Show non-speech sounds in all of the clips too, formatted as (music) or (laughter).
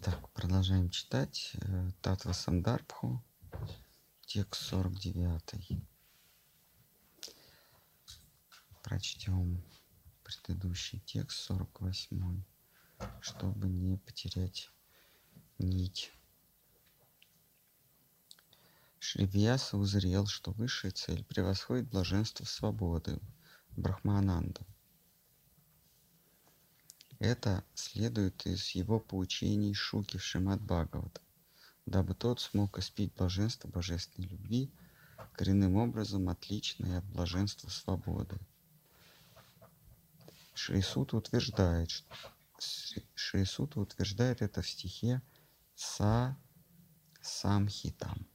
Итак, продолжаем читать э, Татва Сандарбху, текст 49. Прочтем предыдущий текст 48, чтобы не потерять нить. Шривьяса узрел, что высшая цель превосходит блаженство свободы, Брахмананду. Это следует из его поучений Шуки Шимат Бхагават, дабы тот смог испить блаженство божественной любви, коренным образом отличное от блаженства свободы. Шрисута утверждает, что Шрисута утверждает это в стихе Са Самхитам,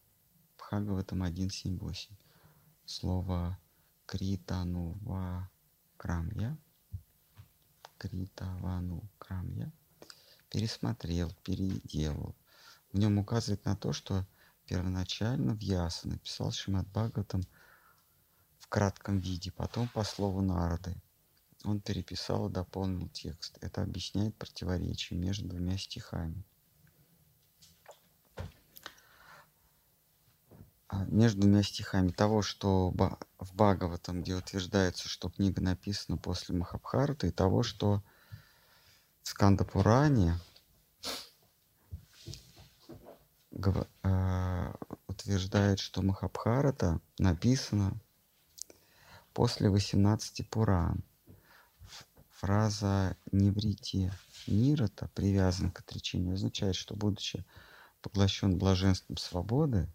Бхагаватам 1.7.8. Слово Кританува Крамья – Критавану Крамья пересмотрел, переделал. В нем указывает на то, что первоначально Вьяса написал Шимат Бхагаватам в кратком виде, потом по слову Нарды. Он переписал и дополнил текст. Это объясняет противоречие между двумя стихами. Между двумя стихами того, что в Бхагаватам, где утверждается, что книга написана после Махабхарата, и того, что в Скандапуране э, утверждает, что Махабхарата написана после 18 Пуран. Фраза «неврите нирата» привязан к отречению означает, что будучи поглощен блаженством свободы,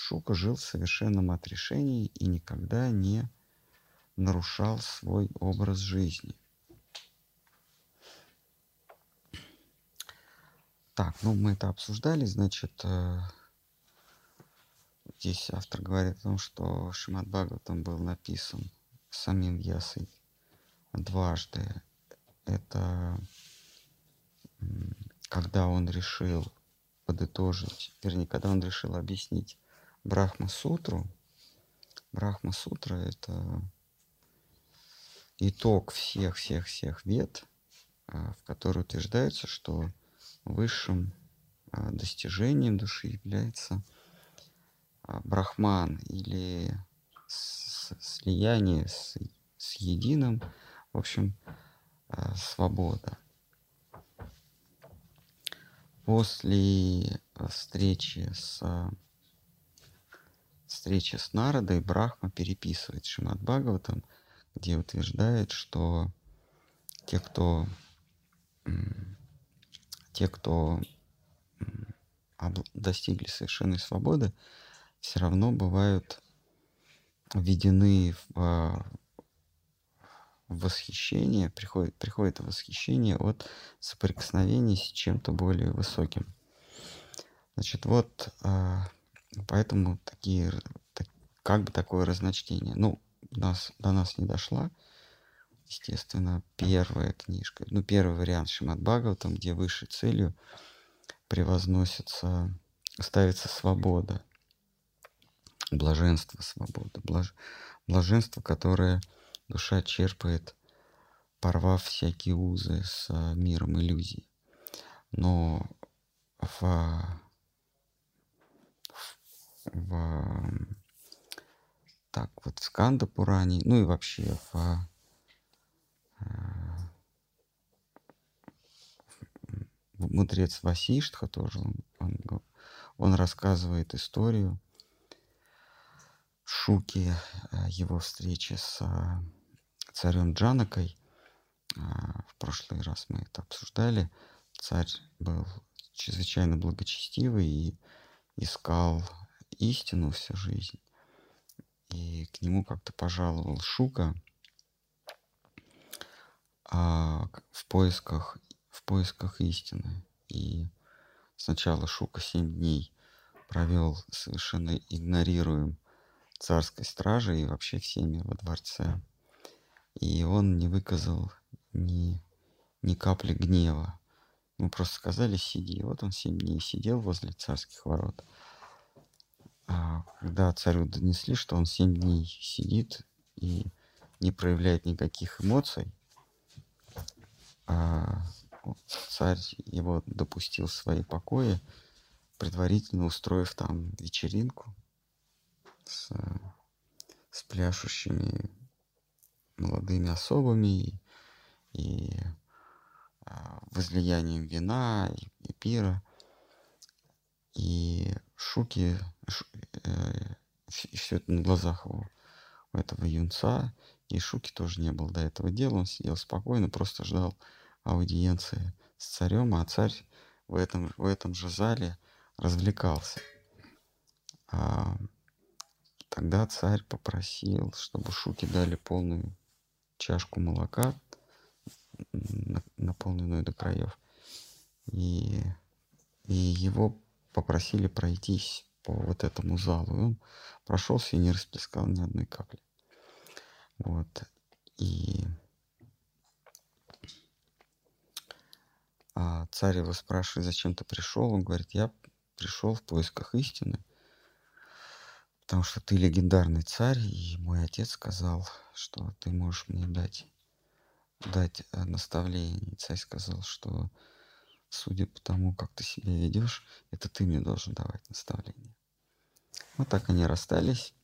Шука жил в совершенном отрешении и никогда не нарушал свой образ жизни. Так, ну мы это обсуждали, значит, э, здесь автор говорит о том, что Шимат Бхагаватам был написан самим Ясой дважды. Это когда он решил подытожить, вернее, когда он решил объяснить Брахма-сутру. Брахма-сутра — это итог всех-всех-всех вет, а, в которой утверждается, что высшим а, достижением души является а, брахман или слияние с, с единым, в общем, свобода. После встречи с встрече с Народой Брахма переписывает Шимат Бхагаватам, где утверждает, что те, кто, те, кто достигли совершенной свободы, все равно бывают введены в, в восхищение, приходит, приходит восхищение от соприкосновения с чем-то более высоким. Значит, вот а, Поэтому такие, так, как бы такое разночтение. Ну, нас, до нас не дошла, естественно, первая книжка. Ну, первый вариант Шимат Бхагаватам, где высшей целью превозносится, ставится свобода, блаженство свободы, блаж, блаженство, которое душа черпает, порвав всякие узы с миром иллюзий. Но в в так вот в Сканда Пуране, ну и вообще в, э, в мудрец Васиштха тоже он, он, он рассказывает историю Шуки, э, его встречи с э, царем Джанакой. В прошлый раз мы это обсуждали. Царь был чрезвычайно благочестивый и искал истину всю жизнь. И к нему как-то пожаловал Шука а, в поисках в поисках истины. И сначала Шука семь дней провел совершенно игнорируем царской стражи и вообще всеми во дворце. И он не выказал ни, ни капли гнева. Мы просто сказали, сиди. Вот он семь дней сидел возле царских ворот. А, когда царю донесли, что он семь дней сидит и не проявляет никаких эмоций, а царь его допустил в свои покои, предварительно устроив там вечеринку с, с пляшущими молодыми особами и, и а, возлиянием вина и, и пира. И Шуки, ш, э, все это на глазах его, у этого юнца, и Шуки тоже не был до этого дела, он сидел спокойно, просто ждал аудиенции с царем, а царь в этом, в этом же зале развлекался. А, тогда царь попросил, чтобы Шуки дали полную чашку молока, наполненную до краев. И, и его попросили пройтись по вот этому залу. И он прошелся и не расплескал ни одной капли. Вот. И а царь его спрашивает, зачем ты пришел? Он говорит, я пришел в поисках истины, потому что ты легендарный царь, и мой отец сказал, что ты можешь мне дать, дать э, наставление. И царь сказал, что судя по тому, как ты себя ведешь, это ты мне должен давать наставление. Вот так они расстались.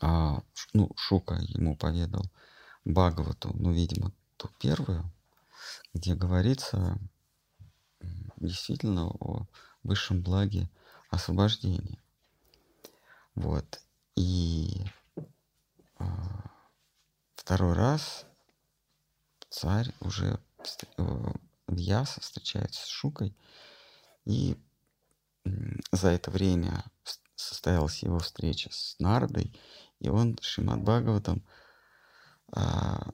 А, ну, Шука ему поведал Бхагавату, ну, видимо, ту первую, где говорится действительно о высшем благе освобождения. Вот. И а, второй раз царь уже э, Вьяса встречается с Шукой, и за это время состоялась его встреча с Нардой, и он Шимат Бхагаватам а,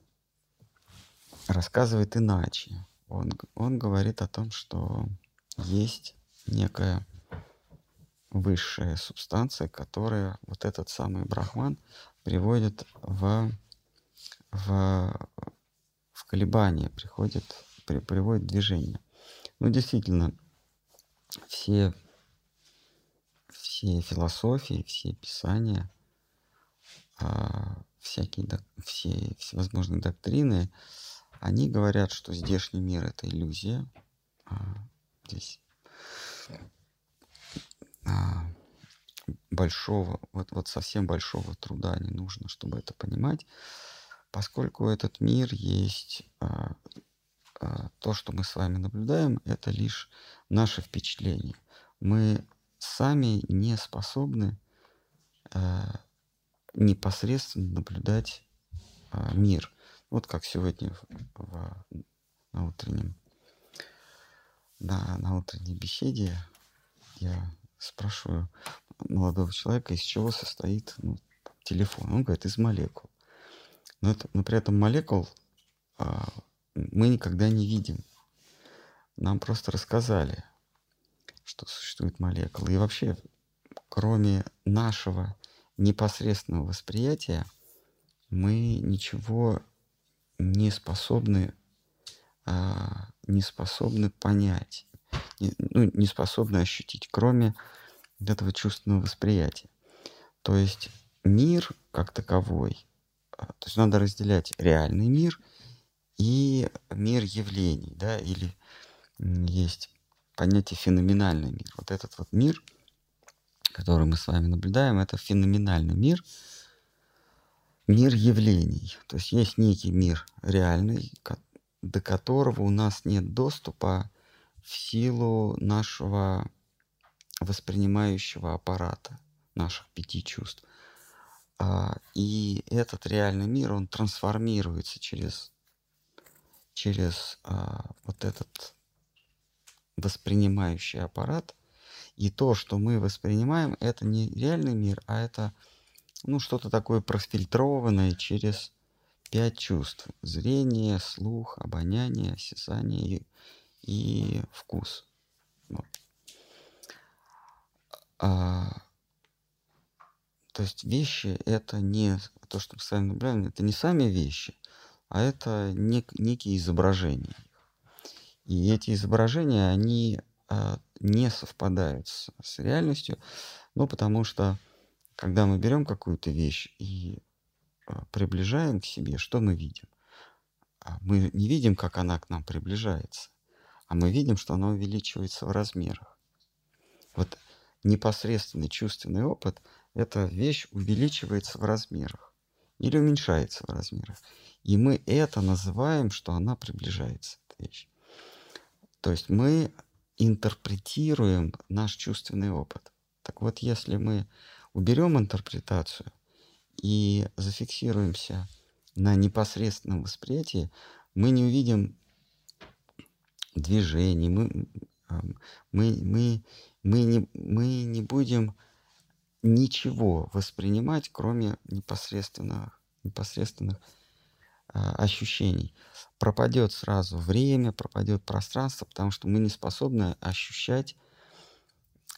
рассказывает иначе. Он, он говорит о том, что есть некая высшая субстанция, которая вот этот самый брахман приводит в, в колебания, приходит, при, приводит движение. Ну, действительно, все, все философии, все писания, а, всякие, все всевозможные доктрины, они говорят, что здешний мир это иллюзия. А, здесь а, большого, вот, вот совсем большого труда не нужно, чтобы это понимать, поскольку этот мир есть а, а, то, что мы с вами наблюдаем, это лишь наше впечатление. Мы сами не способны а, непосредственно наблюдать мир. Вот как сегодня в, в, на утреннем на, на утренней беседе я спрашиваю молодого человека, из чего состоит ну, телефон. Он говорит, из молекул. Но, это, но при этом молекул а, мы никогда не видим. Нам просто рассказали, что существует молекулы. И вообще, кроме нашего непосредственного восприятия, мы ничего не способны, а, не способны понять, не, ну, не способны ощутить, кроме этого чувственного восприятия. То есть мир как таковой, то есть надо разделять реальный мир и мир явлений, да, или есть понятие феноменальный мир. Вот этот вот мир, который мы с вами наблюдаем, это феноменальный мир, мир явлений. То есть есть некий мир реальный, до которого у нас нет доступа в силу нашего воспринимающего аппарата, наших пяти чувств. А, и этот реальный мир, он трансформируется через, через а, вот этот воспринимающий аппарат. И то, что мы воспринимаем, это не реальный мир, а это ну, что-то такое профильтрованное через пять чувств. Зрение, слух, обоняние, осязание и, и вкус. Вот. А, то есть вещи это не то, что мы с вами наблюдаем, это не сами вещи, а это нек, некие изображения. И эти изображения, они а, не совпадают с, с реальностью, ну, потому что когда мы берем какую-то вещь и а, приближаем к себе, что мы видим? а мы не видим, как она к нам приближается, а мы видим, что она увеличивается в размерах. Вот непосредственный чувственный опыт – эта вещь увеличивается в размерах или уменьшается в размерах. И мы это называем, что она приближается, эта вещь. То есть мы интерпретируем наш чувственный опыт. Так вот, если мы уберем интерпретацию и зафиксируемся на непосредственном восприятии, мы не увидим движений, мы, мы, мы, мы, не, мы не будем ничего воспринимать, кроме непосредственных, непосредственных а, ощущений. Пропадет сразу время, пропадет пространство, потому что мы не способны ощущать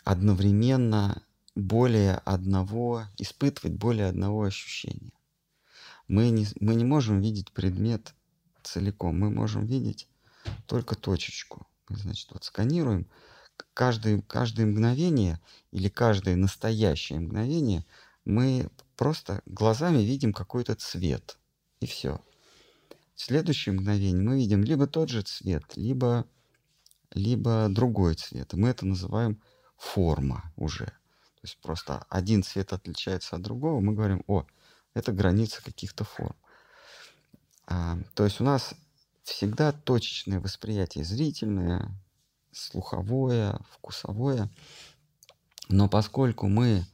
одновременно более одного, испытывать более одного ощущения. Мы не, мы не можем видеть предмет целиком, мы можем видеть только точечку. Значит, вот сканируем каждое, каждое мгновение или каждое настоящее мгновение мы просто глазами видим какой-то цвет. И все. В следующее мгновение мы видим либо тот же цвет, либо, либо другой цвет. Мы это называем форма уже. То есть просто один цвет отличается от другого, мы говорим, о, это граница каких-то форм. А, то есть у нас всегда точечное восприятие зрительное, слуховое, вкусовое. Но поскольку мы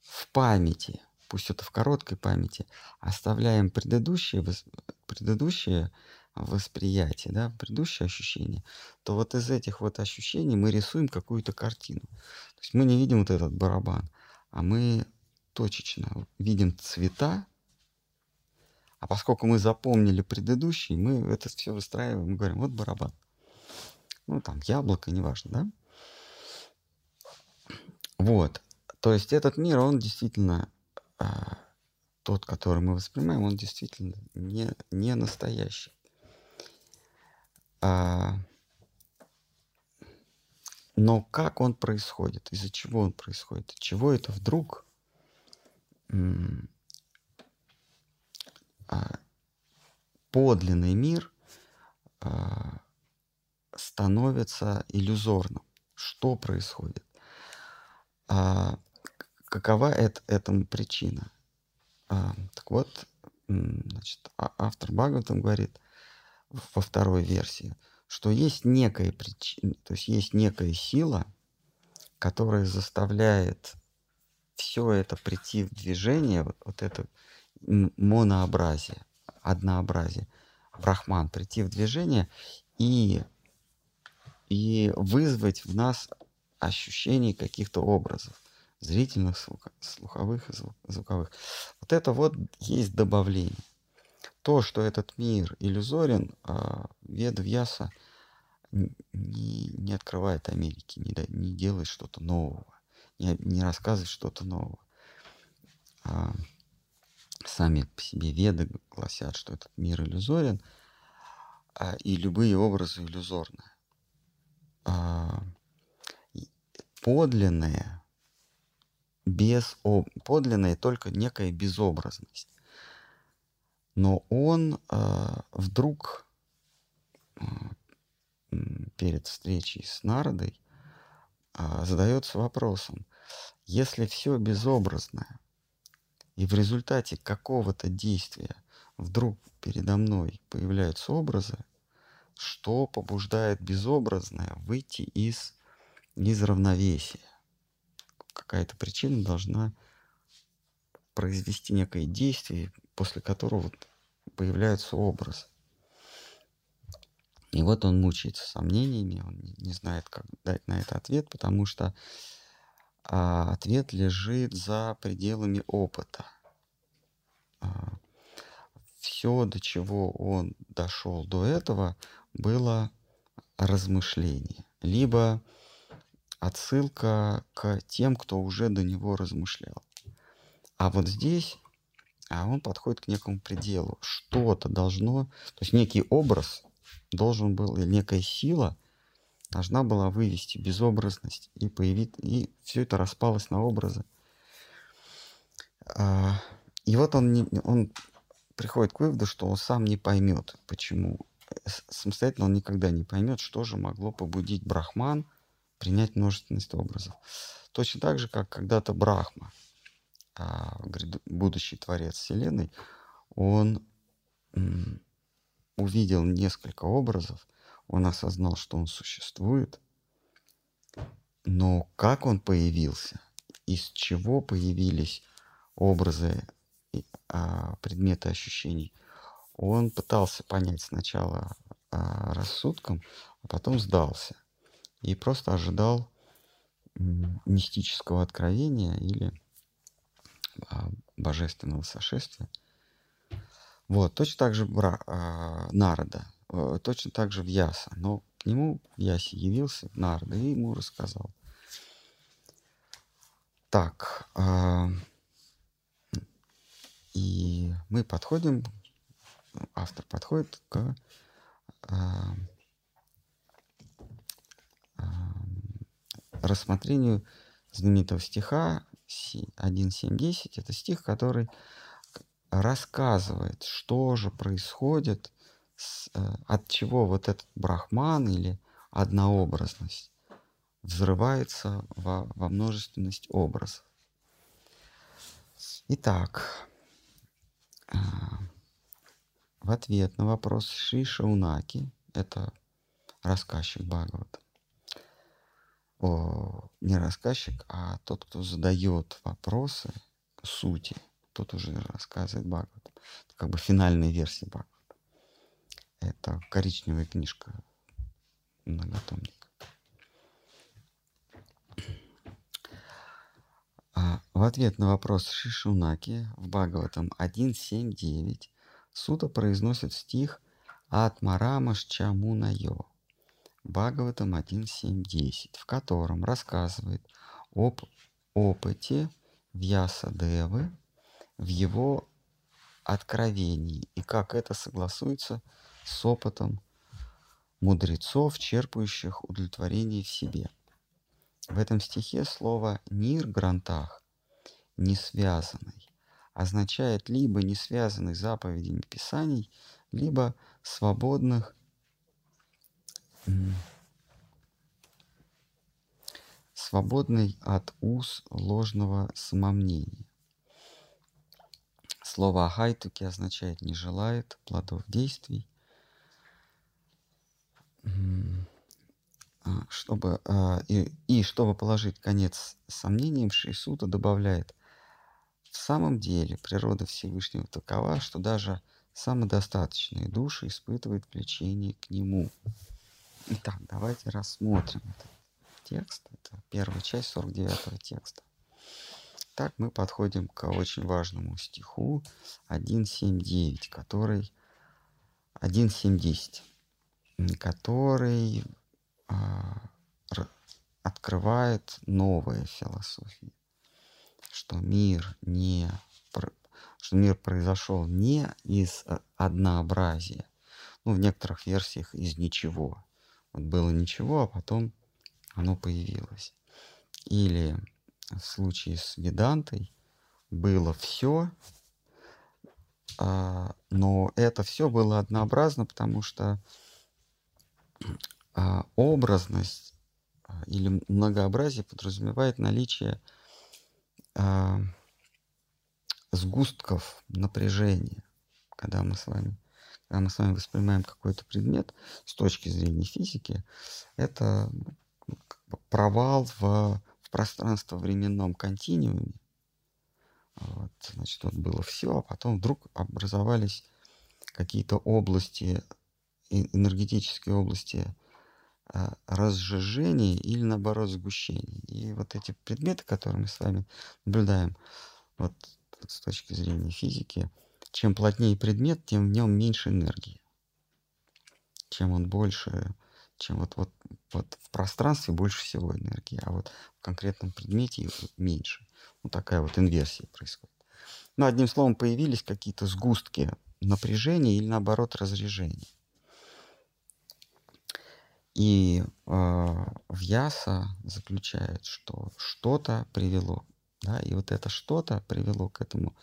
в памяти, пусть это в короткой памяти, оставляем предыдущие, предыдущие восприятие, да, предыдущее ощущение, то вот из этих вот ощущений мы рисуем какую-то картину. То есть мы не видим вот этот барабан, а мы точечно видим цвета, а поскольку мы запомнили предыдущий, мы это все выстраиваем, мы говорим, вот барабан. Ну, там, яблоко, неважно, да? Вот. То есть этот мир, он действительно, э, тот, который мы воспринимаем, он действительно не, не настоящий. А, но как он происходит, из-за чего он происходит, чего это вдруг а, подлинный мир а, становится иллюзорным. Что происходит? А, какова это, этому причина? А, так вот, значит, а, автор Бхагаватам говорит во второй версии, что есть некая причина, то есть есть некая сила, которая заставляет все это прийти в движение, вот, вот это монообразие, однообразие, брахман прийти в движение и, и вызвать в нас ощущение каких-то образов, зрительных, слуховых и звуковых. Вот это вот есть добавление. То, что этот мир иллюзорен, а Веда Вьяса не, не открывает Америки, не, не делает что-то нового не, не рассказывать что-то нового. А сами по себе веды гласят, что этот мир иллюзорен, а, и любые образы иллюзорны. А, подлинное, без, подлинное только некая безобразность. Но он а, вдруг а, перед встречей с Нардой задается вопросом, если все безобразное, и в результате какого-то действия вдруг передо мной появляются образы, что побуждает безобразное выйти из, из равновесия? Какая-то причина должна произвести некое действие, после которого появляются образы. И вот он мучается сомнениями, он не знает, как дать на это ответ, потому что а, ответ лежит за пределами опыта. А, все, до чего он дошел до этого, было размышление, либо отсылка к тем, кто уже до него размышлял. А вот здесь а он подходит к некому пределу. Что-то должно, то есть некий образ должен был, или некая сила должна была вывести безобразность и появить, и все это распалось на образы. А, и вот он, он приходит к выводу, что он сам не поймет, почему. Самостоятельно он никогда не поймет, что же могло побудить Брахман принять множественность образов. Точно так же, как когда-то Брахма, а, будущий творец Вселенной, он увидел несколько образов, он осознал, что он существует, но как он появился, из чего появились образы, а, предметы ощущений, он пытался понять сначала а, рассудком, а потом сдался и просто ожидал мистического откровения или а, божественного сошествия. Вот, точно так же Бра, а, Нарада, э, точно так же в но к нему в Ясе явился Нарада и ему рассказал. Так, а, и мы подходим, автор подходит к а, а, рассмотрению знаменитого стиха 1.7.10. Это стих, который рассказывает, что же происходит, с, э, от чего вот этот брахман или однообразность взрывается во, во множественность образов. Итак, э, в ответ на вопрос Шри Шаунаки, это рассказчик Бхагавата, о, не рассказчик, а тот, кто задает вопросы сути, тот уже рассказывает Бхагават. Это как бы финальная версия Бхагавата. Это коричневая книжка многотомника. А в ответ на вопрос Шишунаки в Бхагаватам 1.7.9 Сута произносит стих Атмарамаш Чамунайо Бхагаватам 1.7.10, в котором рассказывает об опыте Вьясадевы в его откровении и как это согласуется с опытом мудрецов, черпающих удовлетворение в себе. В этом стихе слово «нир» грантах «не связанный» означает либо не связанный заповедями Писаний, либо свободных свободный от уз ложного самомнения. Слово «ахайтуки» означает «не желает плодов действий». А, чтобы, а, и, и чтобы положить конец сомнениям, Шейсута добавляет «В самом деле природа Всевышнего такова, что даже самодостаточные души испытывают влечение к Нему». Итак, давайте рассмотрим этот текст. Это первая часть 49 текста. Так мы подходим к очень важному стиху 1.7.9, который 1.7.10, который а, открывает новые философии, что мир не что мир произошел не из а, однообразия, ну, в некоторых версиях из ничего. Вот было ничего, а потом оно появилось. Или в случае с Ведантой было все, а, но это все было однообразно, потому что а, образность а, или многообразие подразумевает наличие сгустков напряжения, когда мы с вами когда мы с вами воспринимаем какой-то предмет с точки зрения физики, это провал в пространство-временном континууме. Вот, значит, вот было все, а потом вдруг образовались какие-то области, энергетические области а, разжижения или наоборот сгущения. И вот эти предметы, которые мы с вами наблюдаем, вот с точки зрения физики, чем плотнее предмет, тем в нем меньше энергии. Чем он больше чем вот, вот, вот в пространстве больше всего энергии, а вот в конкретном предмете меньше. Вот такая вот инверсия происходит. Ну, одним словом, появились какие-то сгустки напряжения или наоборот разрежения. И э, Вьяса заключает, что что-то привело, да, и вот это что-то привело к этому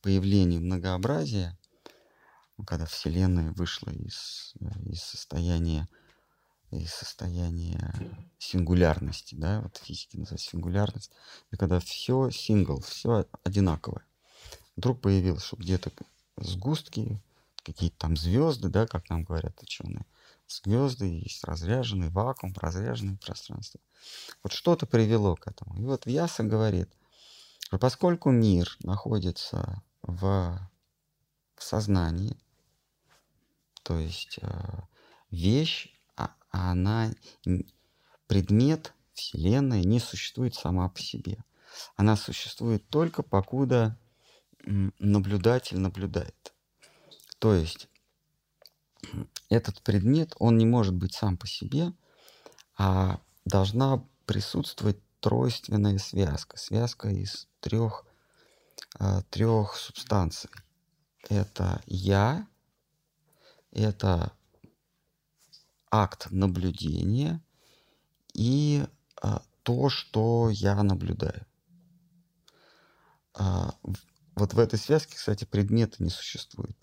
появлению многообразия когда Вселенная вышла из, из состояния из состояния сингулярности, да, вот физики называют сингулярность, и когда все сингл, все одинаковое. Вдруг появилось, что где-то сгустки, какие-то там звезды, да, как нам говорят ученые, звезды, есть разряженный вакуум, разряженное пространство. Вот что-то привело к этому. И вот Вьяса говорит, что поскольку мир находится в, в сознании, то есть э, вещь, а, она предмет Вселенной не существует сама по себе. Она существует только покуда наблюдатель наблюдает. То есть этот предмет, он не может быть сам по себе, а должна присутствовать тройственная связка. Связка из трех, а, трех субстанций. Это я, это акт наблюдения и а, то, что я наблюдаю. А, вот в этой связке, кстати, предмета не существует.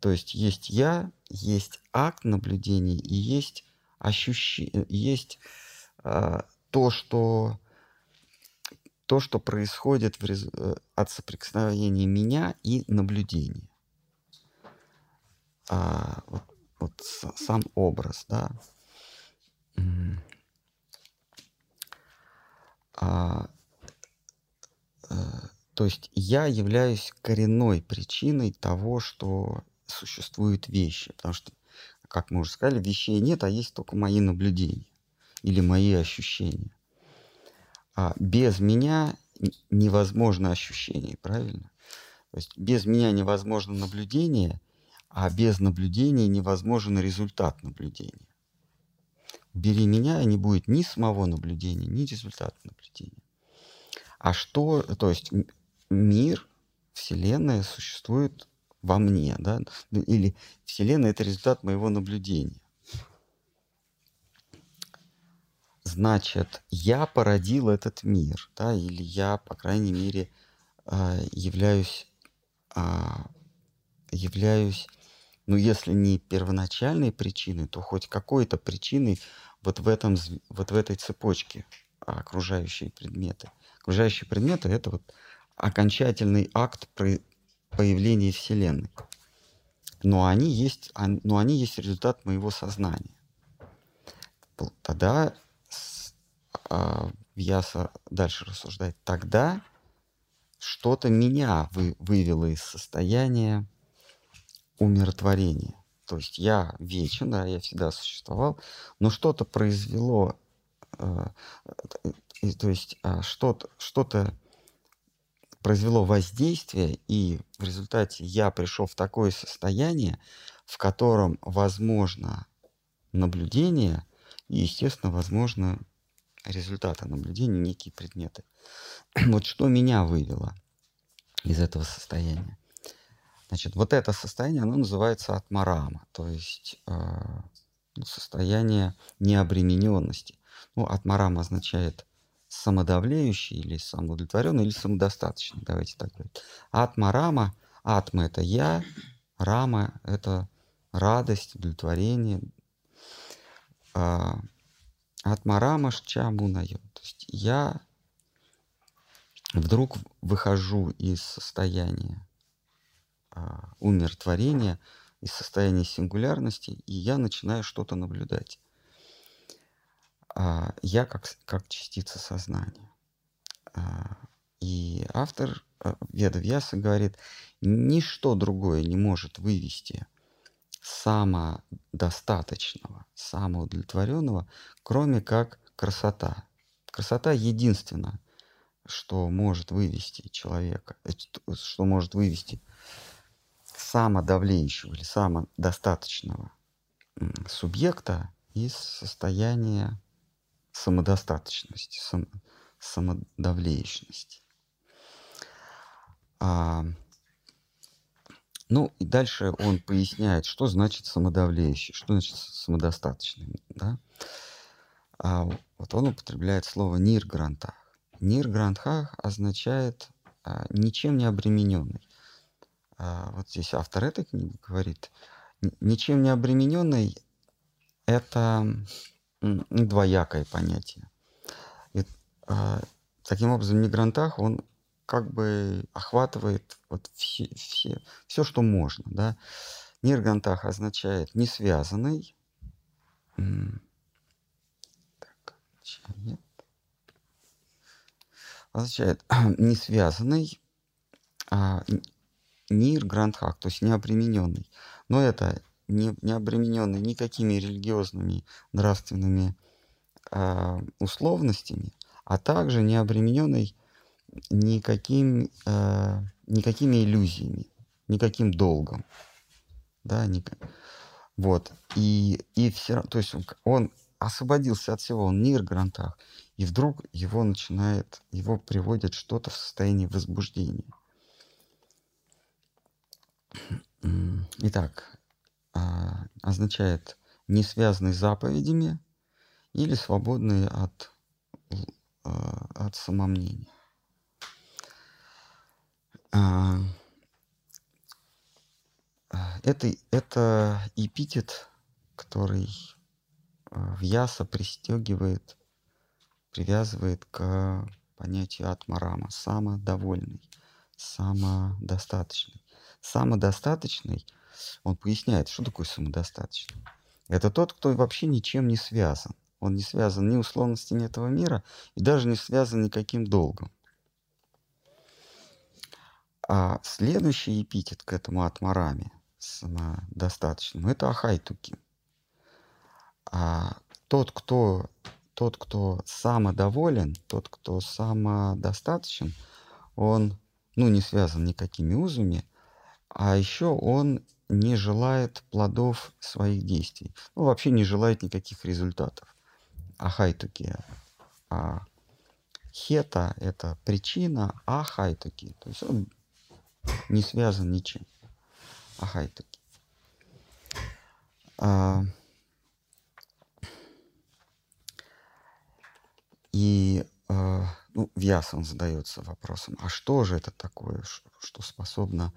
То есть есть я, есть акт наблюдения и есть ощущение, есть а, то, что то, что происходит в рез... Э, от соприкосновения меня и наблюдения. А, вот, вот сам образ, да. А, а, то есть я являюсь коренной причиной того, что существуют вещи. Потому что, как мы уже сказали, вещей нет, а есть только мои наблюдения или мои ощущения. А без меня невозможно ощущение, правильно? То есть без меня невозможно наблюдение, а без наблюдения невозможен результат наблюдения. Бери меня, и не будет ни самого наблюдения, ни результата наблюдения. А что, то есть мир, Вселенная существует во мне, да, ну, или Вселенная — это результат моего наблюдения. Значит, я породил этот мир, да, или я, по крайней мере, а, являюсь, а, являюсь, ну, если не первоначальной причиной, то хоть какой-то причиной вот в, этом, вот в этой цепочке окружающие предметы. Окружающие предметы — это вот окончательный акт появления Вселенной. Но они есть, но они есть результат моего сознания. Тогда а, Вьяса дальше рассуждает. Тогда что-то меня вы, вывело из состояния умиротворения. То есть я вечен, да, я всегда существовал, но что-то произвело, э, э, то есть э, что-то, что-то произвело воздействие, и в результате я пришел в такое состояние, в котором возможно наблюдение и, естественно, возможно результаты наблюдения, некие предметы. (clears throat) Вот что меня вывело из этого состояния. Значит, вот это состояние, оно называется атмарама, то есть э, состояние необремененности. Ну, атмарама означает самодавлеющий или самоудовлетворенный или самодостаточный, давайте так говорить. Атма рама, атма это я, рама это радость, удовлетворение. А, атма рама шчамунаю. То есть я вдруг выхожу из состояния а, умиротворения, из состояния сингулярности, и я начинаю что-то наблюдать я как, как частица сознания. А, и автор а, Веда Вьяса говорит, ничто другое не может вывести самодостаточного, самоудовлетворенного, кроме как красота. Красота единственное, что может вывести человека, э, что может вывести самодавлеющего или самодостаточного субъекта из состояния самодостаточности, сам, самодавлеечности. А, ну и дальше он поясняет, что значит самодавлеющий, что значит самодостаточный. Да? А, вот он употребляет слово ниргрантах. Ниргрантах означает а, ничем не обремененный. а, вот здесь автор этой книги говорит, ничем не обремененный – это двоякое понятие. И, а, таким образом, мигрантах, он как бы охватывает вот все, все, все, что можно. Да? Ниргантах означает не связанный. Так, нет. Означает (clears throat) не связанный, а, Нир Грандхак, то есть необремененный. Но это не, не обремененный никакими религиозными, нравственными э, условностями, а также не обремененный никаким, э, никакими иллюзиями, никаким долгом. Да, ник... Вот. И, и все то есть он, он освободился от всего, он Нир Грантах, и вдруг его начинает, его приводит что-то в состояние возбуждения. Итак, а, означает не связанный заповедями или свободный от, а, от самомнения. А, это, это эпитет, который в Яса пристегивает, привязывает к понятию атмарама, самодовольный, самодостаточный. Самодостаточный, он поясняет, что такое самодостаточный. Это тот, кто вообще ничем не связан. Он не связан ни условностями этого мира и даже не связан никаким долгом. А следующий эпитет к этому атмараме, самодостаточному, это ахайтуки. А тот, кто, тот, кто самодоволен, тот, кто самодостаточен, он ну, не связан никакими узами, а еще он не желает плодов своих действий. Ну, вообще не желает никаких результатов. А хайтуки. А хета – это причина, а хайтуки. То есть он не связан ничем. А хайтуки. А, и а, ну, Вьяс он задается вопросом, а что же это такое, что способно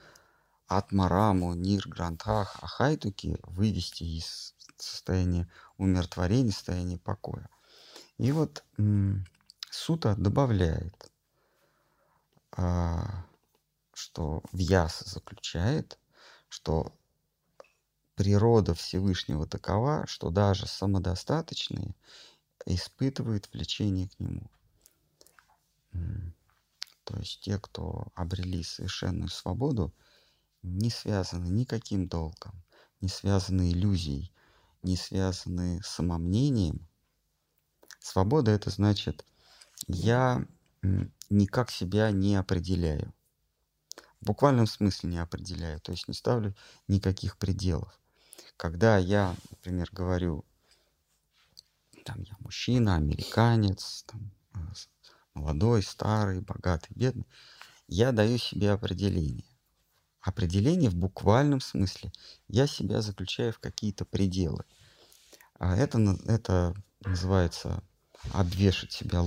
Атмараму, Нир, Грантах, Ахайтуки вывести из состояния умиротворения, состояния покоя. И вот Сута добавляет, а, что Вьяса заключает, что природа Всевышнего такова, что даже самодостаточные испытывают влечение к нему. То есть те, кто обрели совершенную свободу, не связаны никаким долгом, не связаны иллюзией, не связаны самомнением. Свобода это значит, я никак себя не определяю. В буквальном смысле не определяю, то есть не ставлю никаких пределов. Когда я, например, говорю, там я мужчина, американец, там, э, молодой, старый, богатый, бедный, я даю себе определение определение в буквальном смысле. Я себя заключаю в какие-то пределы. А это, это называется обвешать себя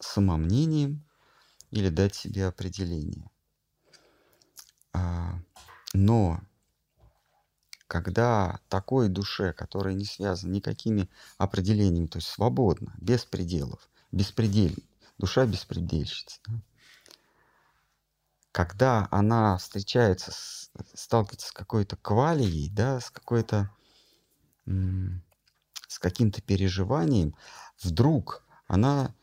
самомнением или дать себе определение. А, но когда такой душе, которая не связана никакими определениями, то есть свободно, без пределов, беспредельно, душа беспредельщица, да, когда она встречается, с, сталкивается с какой-то квалией, да, с какой-то, с каким-то переживанием, вдруг она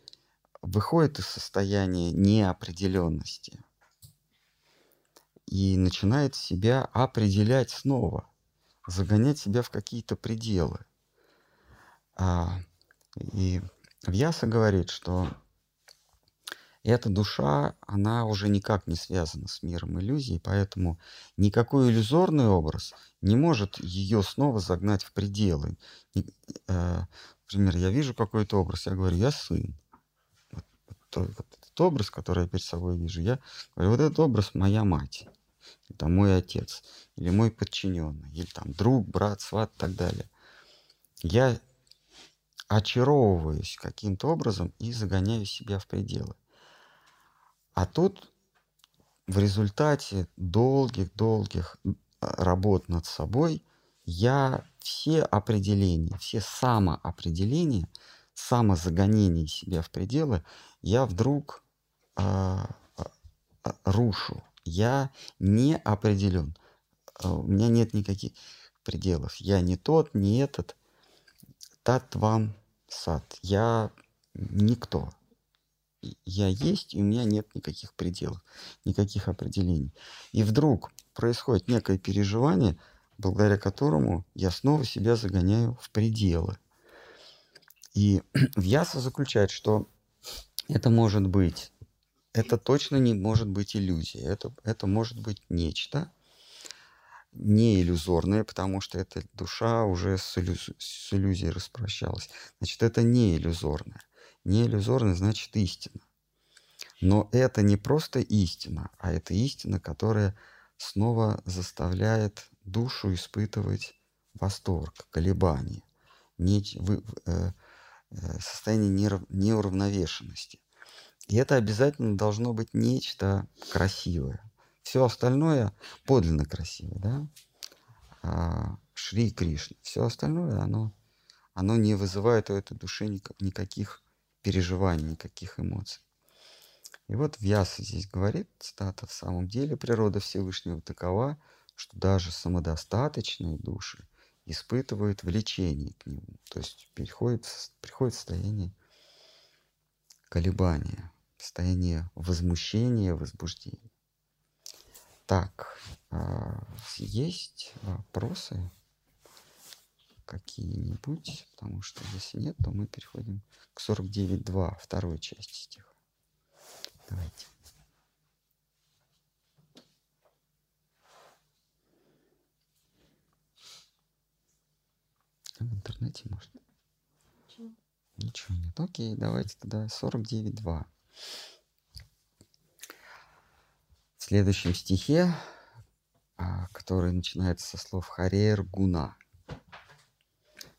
выходит из состояния неопределенности и начинает себя определять снова, загонять себя в какие-то пределы. А, и Вьяса говорит, что и эта душа, она уже никак не связана с миром иллюзий, поэтому никакой иллюзорный образ не может ее снова загнать в пределы. Э, например, я вижу какой-то образ, я говорю, я сын. Вот, вот, вот этот образ, который я перед собой вижу, я говорю, вот этот образ моя мать, это мой отец, или мой подчиненный, или там друг, брат, сват и так далее. Я очаровываюсь каким-то образом и загоняю себя в пределы. А тут в результате долгих-долгих работ над собой я все определения, все самоопределения, самозагонение себя в пределы, я вдруг э, рушу. Я не определен. У меня нет никаких пределов. Я не тот, не этот. Тат вам сад. Я никто. Я есть, и у меня нет никаких пределов, никаких определений. И вдруг происходит некое переживание, благодаря которому я снова себя загоняю в пределы. И (clears throat) Вьяса заключает, что это может быть, это точно не может быть иллюзия, это, это может быть нечто не иллюзорное, потому что эта душа уже с, иллюз, с иллюзией распрощалась. Значит, это не иллюзорное. Не иллюзорное значит истина. Но это не просто истина, а это истина, которая снова заставляет душу испытывать восторг, колебания, не, вы, э, э, состояние нерав, неуравновешенности. И это обязательно должно быть нечто красивое. Все остальное подлинно красивое, да? А, Шри Кришна. Все остальное, оно, оно не вызывает у этой души никаких переживаний, никаких эмоций. И вот Вьяса здесь говорит, цитата, в самом деле природа Всевышнего такова, что даже самодостаточные души испытывают влечение к нему, то есть переходит, приходит в состояние колебания, состояние возмущения, возбуждения. Так, а, есть вопросы какие-нибудь, потому что если нет, то мы переходим к 49.2, второй части стиха. Давайте. В интернете может. Ничего. Ничего нет. Окей, давайте тогда 49.2. В следующем стихе, а, который начинается со слов Харер Гуна.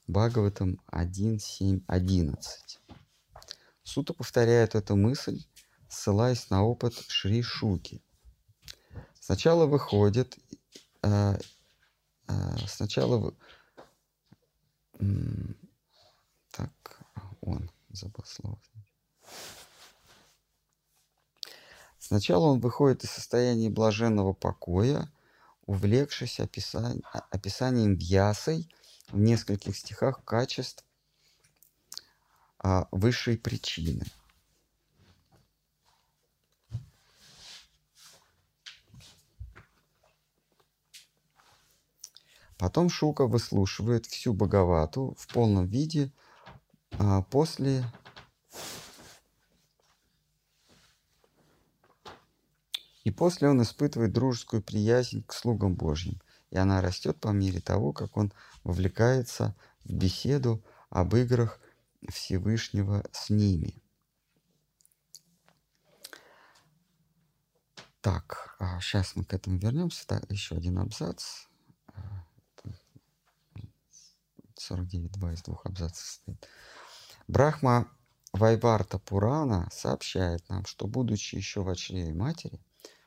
Бхагаватам 1.7.11. Сута повторяет эту мысль ссылаясь на опыт Шри Шуки. Сначала выходит, э, э, сначала э, так, он забыл слово. Сначала он выходит из состояния блаженного покоя, увлекшись описанием, описанием Вьясой в нескольких стихах качеств а, высшей причины – Потом Шука выслушивает всю Бхагавату в полном виде а, после И после он испытывает дружескую приязнь к слугам Божьим, и она растет по мере того, как он вовлекается в беседу об играх Всевышнего с ними. Так, а сейчас мы к этому вернемся. Так, еще один абзац. 49.2 из двух абзацев состоит. Брахма Вайварта Пурана сообщает нам, что, будучи еще в чреве матери,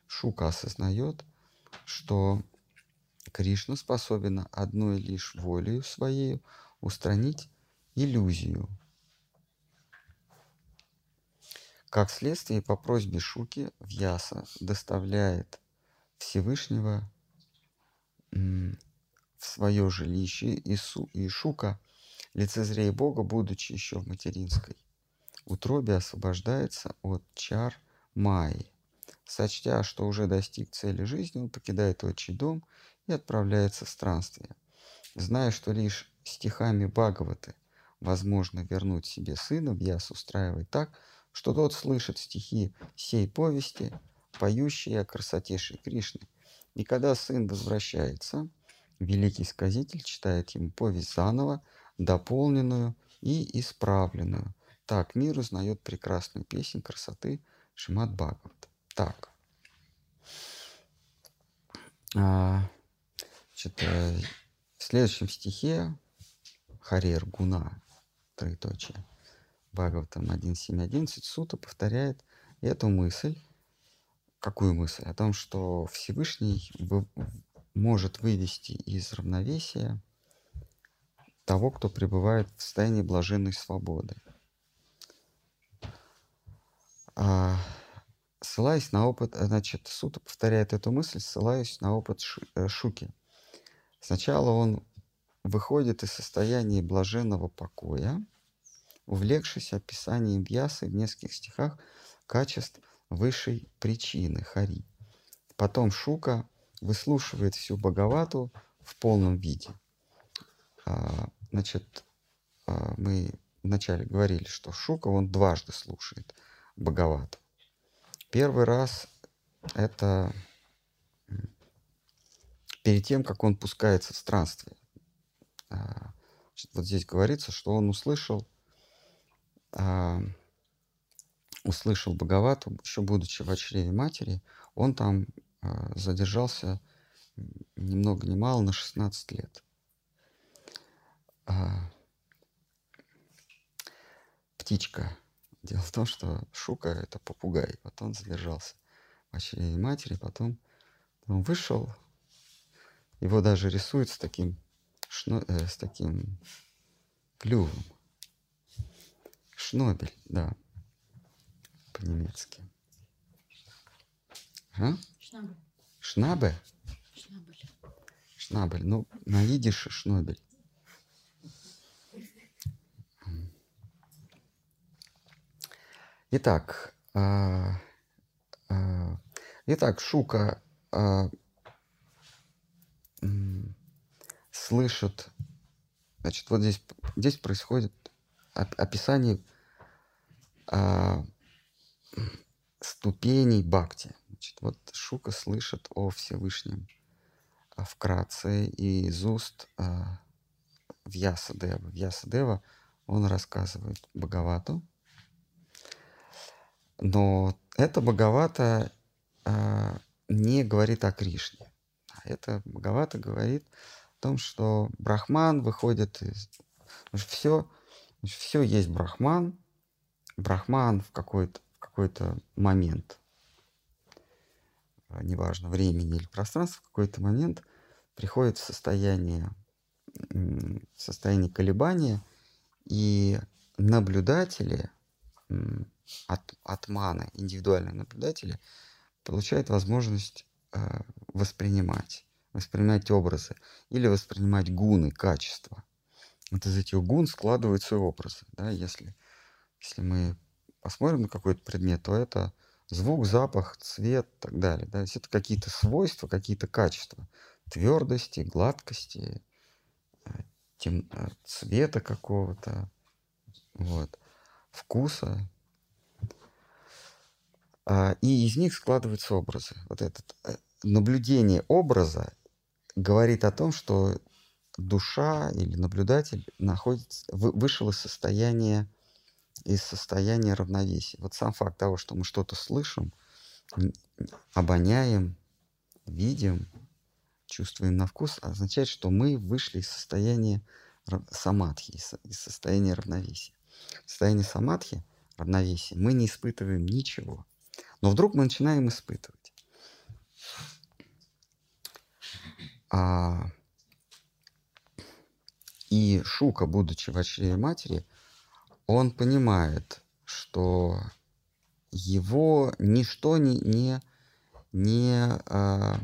Шука осознает, что Кришна способен одной лишь волею своей устранить иллюзию. Как следствие, по просьбе Шуки Вьяса доставляет Всевышнего в свое жилище, и, Су, и Шука, лицезрея Бога, будучи еще в материнской утробе, освобождается от чар Майи. Сочтя, что уже достиг цели жизни, он покидает отчий дом и отправляется в странствие. Зная, что лишь стихами Бхагаваты возможно вернуть себе сына, Вьяс устраивает так, что тот слышит стихи сей повести, поющие о красоте Шри Кришны. И когда сын возвращается, Великий сказитель читает ему повесть заново, дополненную и исправленную. Так мир узнает прекрасную песнь красоты Шимат Бхагават. Так. А, значит, э, в следующем стихе Харер Гуна, троеточие, Бхагаватам 1.7.11, Сута повторяет эту мысль какую мысль? О том, что Всевышний вы- может вывести из равновесия того, кто пребывает в состоянии блаженной свободы. А, ссылаясь на опыт, значит, Сута повторяет эту мысль, ссылаясь на опыт э, Шуки. Сначала он выходит из состояния блаженного покоя, увлекшись описанием Вьясы в нескольких стихах качеств высшей причины Хари. Потом Шука выслушивает всю Бхагавату в полном виде. А, Значит, а, мы вначале говорили, что Шука, он дважды слушает Бхагавату. Первый раз это перед тем, как он пускается в странствие. А, значит, вот здесь говорится, что он услышал, а, услышал Бхагавату, еще будучи в чреве матери, он там а, задержался ни много ни мало на 16 лет. Птичка. Дело в том, что Шука– это попугай. Вот он задержался в чреве матери, потом он вышел, его даже рисуют с таким, шно- э, с таким клювом. Шнобель, да, по-немецки. А? Шнабель. Шнабе? Шнабель. Шнабель. Ну, на идише шнобель. Итак, а, а, итак, Шука м, слышит, значит, вот здесь, здесь происходит оп- описание а, ступеней бхакти. Значит, вот Шука слышит о Всевышнем а, вкратце и из уст а, Вьясадева. Вьясадева, он рассказывает Бхагавату, но это Бхагавата а, не говорит о Кришне. Это Бхагавата говорит о том, что Брахман выходит из... Все, все есть Брахман. Брахман в какой-то в какой-то момент, а, неважно, времени или пространства, в какой-то момент приходит в состояние, в состояние колебания, и наблюдатели, от, атманы, индивидуальные наблюдатели, получают возможность э, воспринимать, воспринимать образы или воспринимать гуны, качества. Вот из этих гун складываются образы. Да? Если, если мы посмотрим на какой-то предмет, то это звук, запах, цвет и так далее. Да? То есть это какие-то свойства, какие-то качества твердости, гладкости, э, тем, э, цвета какого-то, вот, вкуса. А, И из них складываются образы. Вот это наблюдение образа говорит о том, что душа или наблюдатель находится, вы- вышел из состояния, из состояния равновесия. Вот сам факт того, что мы что-то слышим, обоняем, видим, чувствуем на вкус, означает, что мы вышли из состояния самадхи, из состояния равновесия. В состоянии самадхи, равновесия, мы не испытываем ничего. Но вдруг мы начинаем испытывать. А, и Шука, будучи в чреве матери, он понимает, что его ничто не, не, не, а,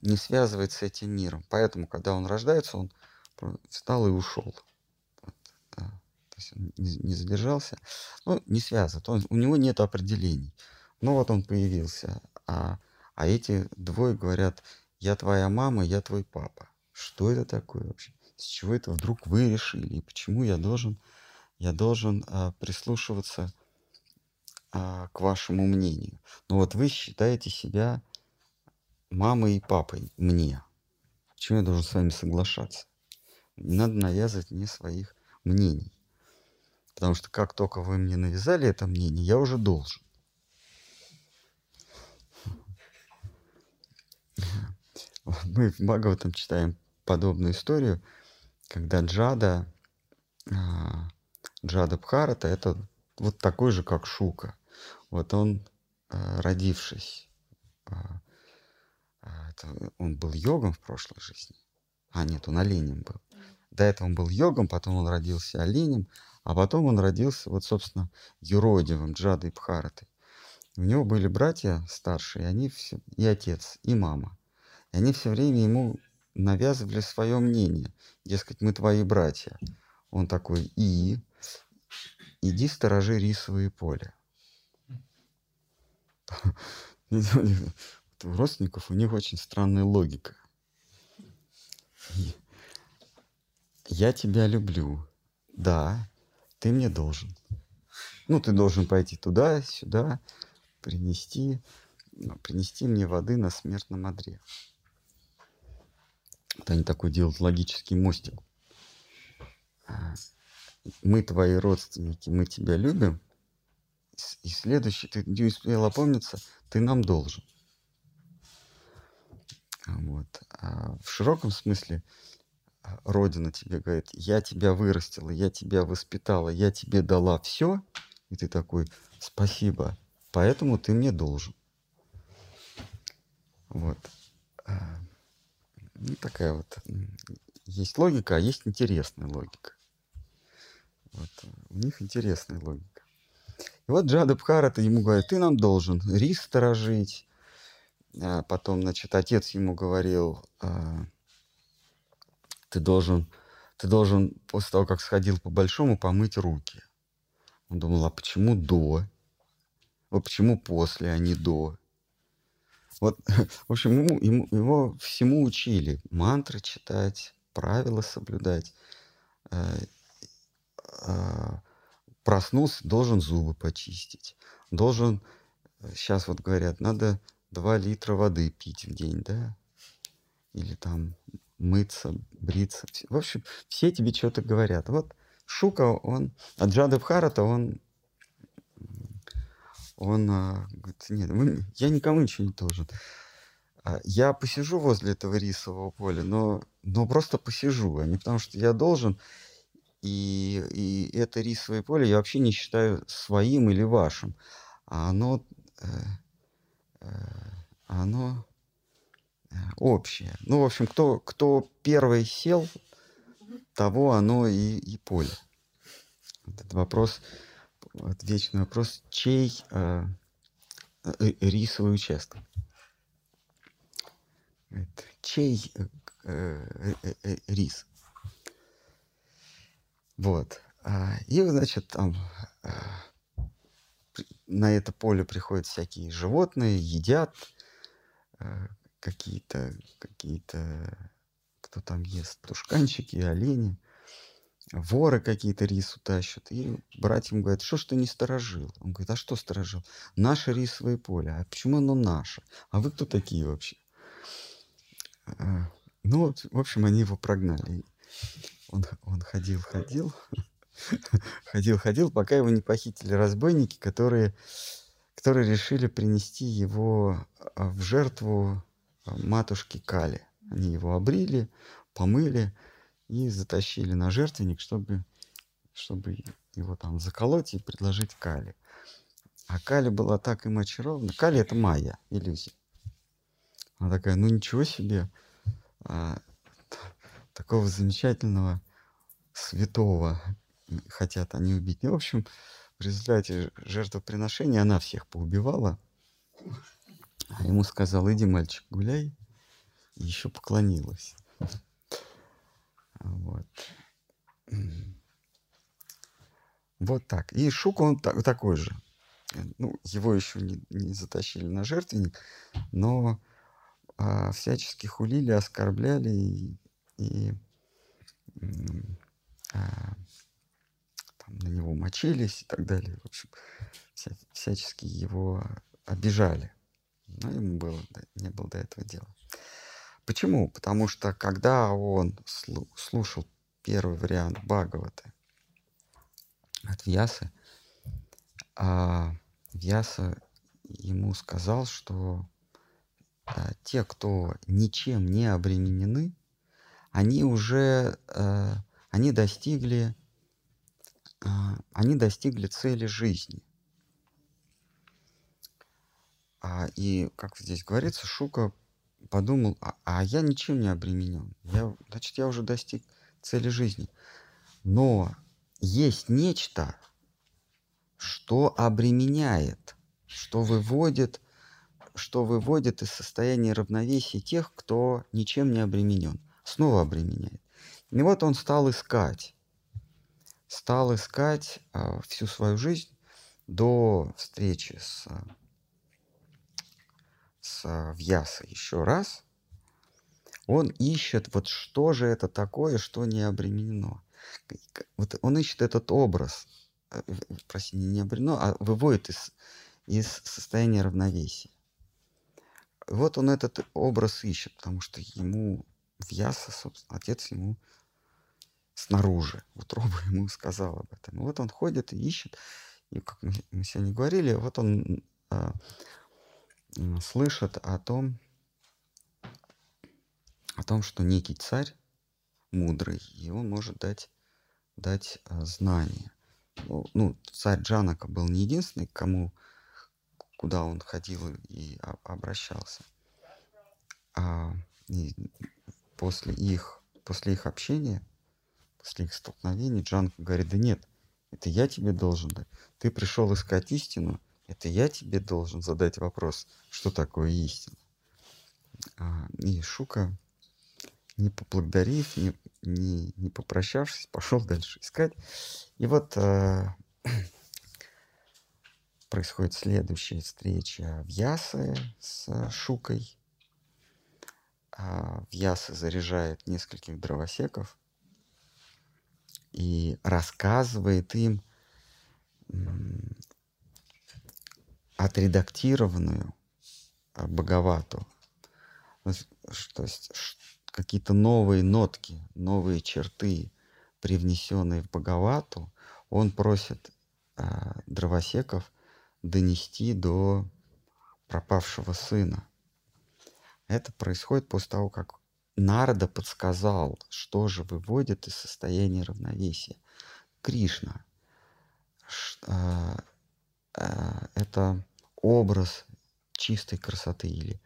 не связывает с этим миром. Поэтому, когда он рождается, он встал и ушел. Вот, да. То есть он не, не задержался. Ну, не связан. Он, у него нет определений. Ну вот он появился. А, а эти двое говорят, я твоя мама, я твой папа. Что это такое вообще? С чего это вдруг вы решили? И почему я должен, я должен а, прислушиваться а, к вашему мнению? Ну вот вы считаете себя мамой и папой мне. Почему я должен с вами соглашаться? Не надо навязывать мне своих мнений. Потому что как только вы мне навязали это мнение, я уже должен. (laughs) Мы в Бхагаватам читаем подобную историю, когда Джада, а, Джада Бхарата, это вот такой же, как Шука. Вот он э, родившись, это, он был йогом в прошлой жизни. А, нет, он оленем был. До этого он был йогом, потом он родился оленем, а потом он родился, вот, собственно, юродивым, Джадой Бхаратой. У него были братья старшие, они все, и отец, и мама. И они все время ему навязывали свое мнение. Дескать, мы твои братья. Он такой, и иди сторожи рисовые поля. (laughs) У родственников у них очень странная логика. Я тебя люблю. Да, ты мне должен. Ну, ты должен пойти туда, сюда, принести, принести мне воды на смертном одре. Вот они такой делают логический мостик. А, мы твои родственники, мы тебя любим. И следующий, ты не успел опомниться, ты нам должен. Вот. А в широком смысле а, Родина тебе говорит, я тебя вырастила, я тебя воспитала, я тебе дала все, и ты такой, спасибо, поэтому ты мне должен. Вот. А, ну, такая вот есть логика, а есть интересная логика. Вот. У них интересная логика. И вот Джада Бхарата ему говорит, ты нам должен рис сторожить. А потом, значит, отец ему говорил, а, ты должен, ты должен после того, как сходил по большому, помыть руки. Он думал, а почему до? Вот почему после, а не до? Вот, (laughs) в общем, ему, ему, его всему учили. Мантры читать, правила соблюдать. Э, э, проснулся, должен зубы почистить. Должен, сейчас вот говорят, надо 2 литра воды пить в день, да? Или там мыться, бриться. В общем, все тебе что-то говорят. Вот Шука, он, а Джада Бхарата, он, он а, говорит, нет, вы, я никому ничего не должен. А, я посижу возле этого рисового поля, но, но просто посижу, а не потому что я должен. И, и это рисовое поле я вообще не считаю своим или вашим. А оно, э, э, оно э, общее. Ну, в общем, кто, кто первый сел, того оно и, и поле. Этот вопрос, вот вечный вопрос, чей э, э, рисовый участок? Это, чей э, э, э, э, рис? Вот. А, и, значит, там э, на это поле приходят всякие животные, едят э, какие-то, какие-то, кто там ест, тушканчики, олени, воры какие-то рису тащат. И братьям говорят, что ж ты не сторожил? Он говорит, а что сторожил? Наше рисовое поле. А почему оно наше? А вы кто такие вообще? А, ну, в общем, они его прогнали. Он, он ходил, ходил, (laughs) ходил, ходил, пока его не похитили разбойники, которые, которые решили принести его а, в жертву а, матушке Кали. Они его обрили, помыли и затащили на жертвенник, чтобы, чтобы его там заколоть и предложить Кали. А Кали была так им очарована. Кали — это майя, иллюзия. Она такая, ну ничего себе, а, такого замечательного святого хотят они убить. Ну, в общем, в результате жертвоприношения она всех поубивала. А ему сказал, иди, мальчик, гуляй. И еще поклонилась. Вот. Вот так. И Шук, он так, такой же. Ну, его еще не, не затащили на жертвенник, но а, всячески хулили, оскорбляли и, и а, там, на него мочились и так далее. В общем, вся, всячески его обижали. Но ему было, не было до этого дела. Почему? Потому что когда он слушал первый вариант Бхагавата от Вьясы, а Вьяса ему сказал, что а, те, кто ничем не обременены, они уже э, они достигли э, они достигли цели жизни. А, и, как здесь говорится, Шука подумал, а, а я ничем не обременен. Я, значит, я уже достиг цели жизни. Но есть нечто, что обременяет, что выводит, что выводит из состояния равновесия тех, кто ничем не обременен. Снова обременяет. И вот он стал искать. Стал искать а, всю свою жизнь до встречи с, с Вьясой еще раз. Он ищет, вот что же это такое, что не обременено. Вот он ищет этот образ, э, простите, не обременено, а выводит из, из состояния равновесия. Вот он этот образ ищет, потому что ему Вьяса, собственно, отец ему снаружи, утроба (laughs) ему сказал об этом. Вот он ходит и ищет, и как мы, мы сегодня говорили, вот он а, слышит о том, о том, что некий царь мудрый, и он может дать, дать а, знания. Ну, ну, царь Джанака был не единственный, кому, куда он ходил и обращался. А и после их, после их общения после их столкновений Джанка говорит, да нет, это я тебе должен дать. Ты пришел искать истину, это я тебе должен задать вопрос, что такое истина. А, и Шука, не поблагодарив, не, не, не попрощавшись, пошел дальше искать. И вот э, (clears throat) происходит следующая встреча в Ясе с Шукой. А, в Ясе заряжает нескольких дровосеков – и рассказывает им отредактированную а, Бхагавату. То есть какие-то новые нотки, новые черты, привнесенные в Бхагавату, он просит а, дровосеков донести до пропавшего сына. Это происходит после того, как Нарда подсказал, что же выводит из состояния равновесия. Кришна. А, а, это образ чистой красоты или,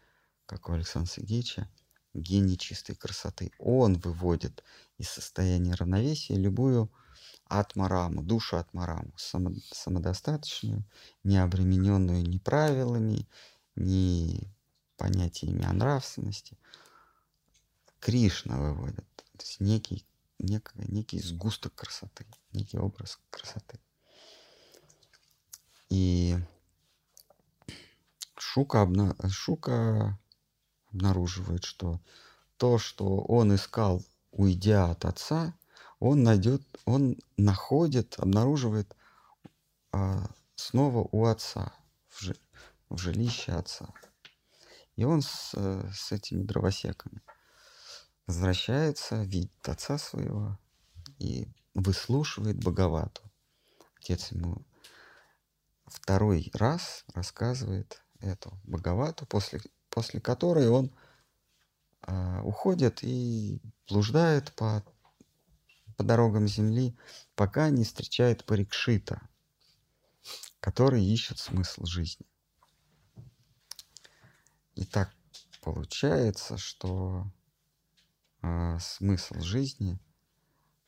как у Александра Сергеевича, гений чистой красоты. Он выводит из состояния равновесия любую атмараму, душу атмараму, само, самодостаточную, не обремененную ни правилами, ни понятиями о нравственности – Кришна выводит. То есть некий, некий, некий сгусток красоты, некий образ красоты. И Шука, обна... Шука обнаруживает, что то, что он искал, уйдя от отца, он найдет, он находит, обнаруживает а, снова у отца, в, жи, в жилище отца. И он с, с этими дровосеками возвращается, видит отца своего и выслушивает Боговату. Отец ему второй раз рассказывает эту Боговату, после, после которой он э, уходит и блуждает по, по дорогам земли, пока не встречает Парикшита, который ищет смысл жизни. И так получается, что а, смысл жизни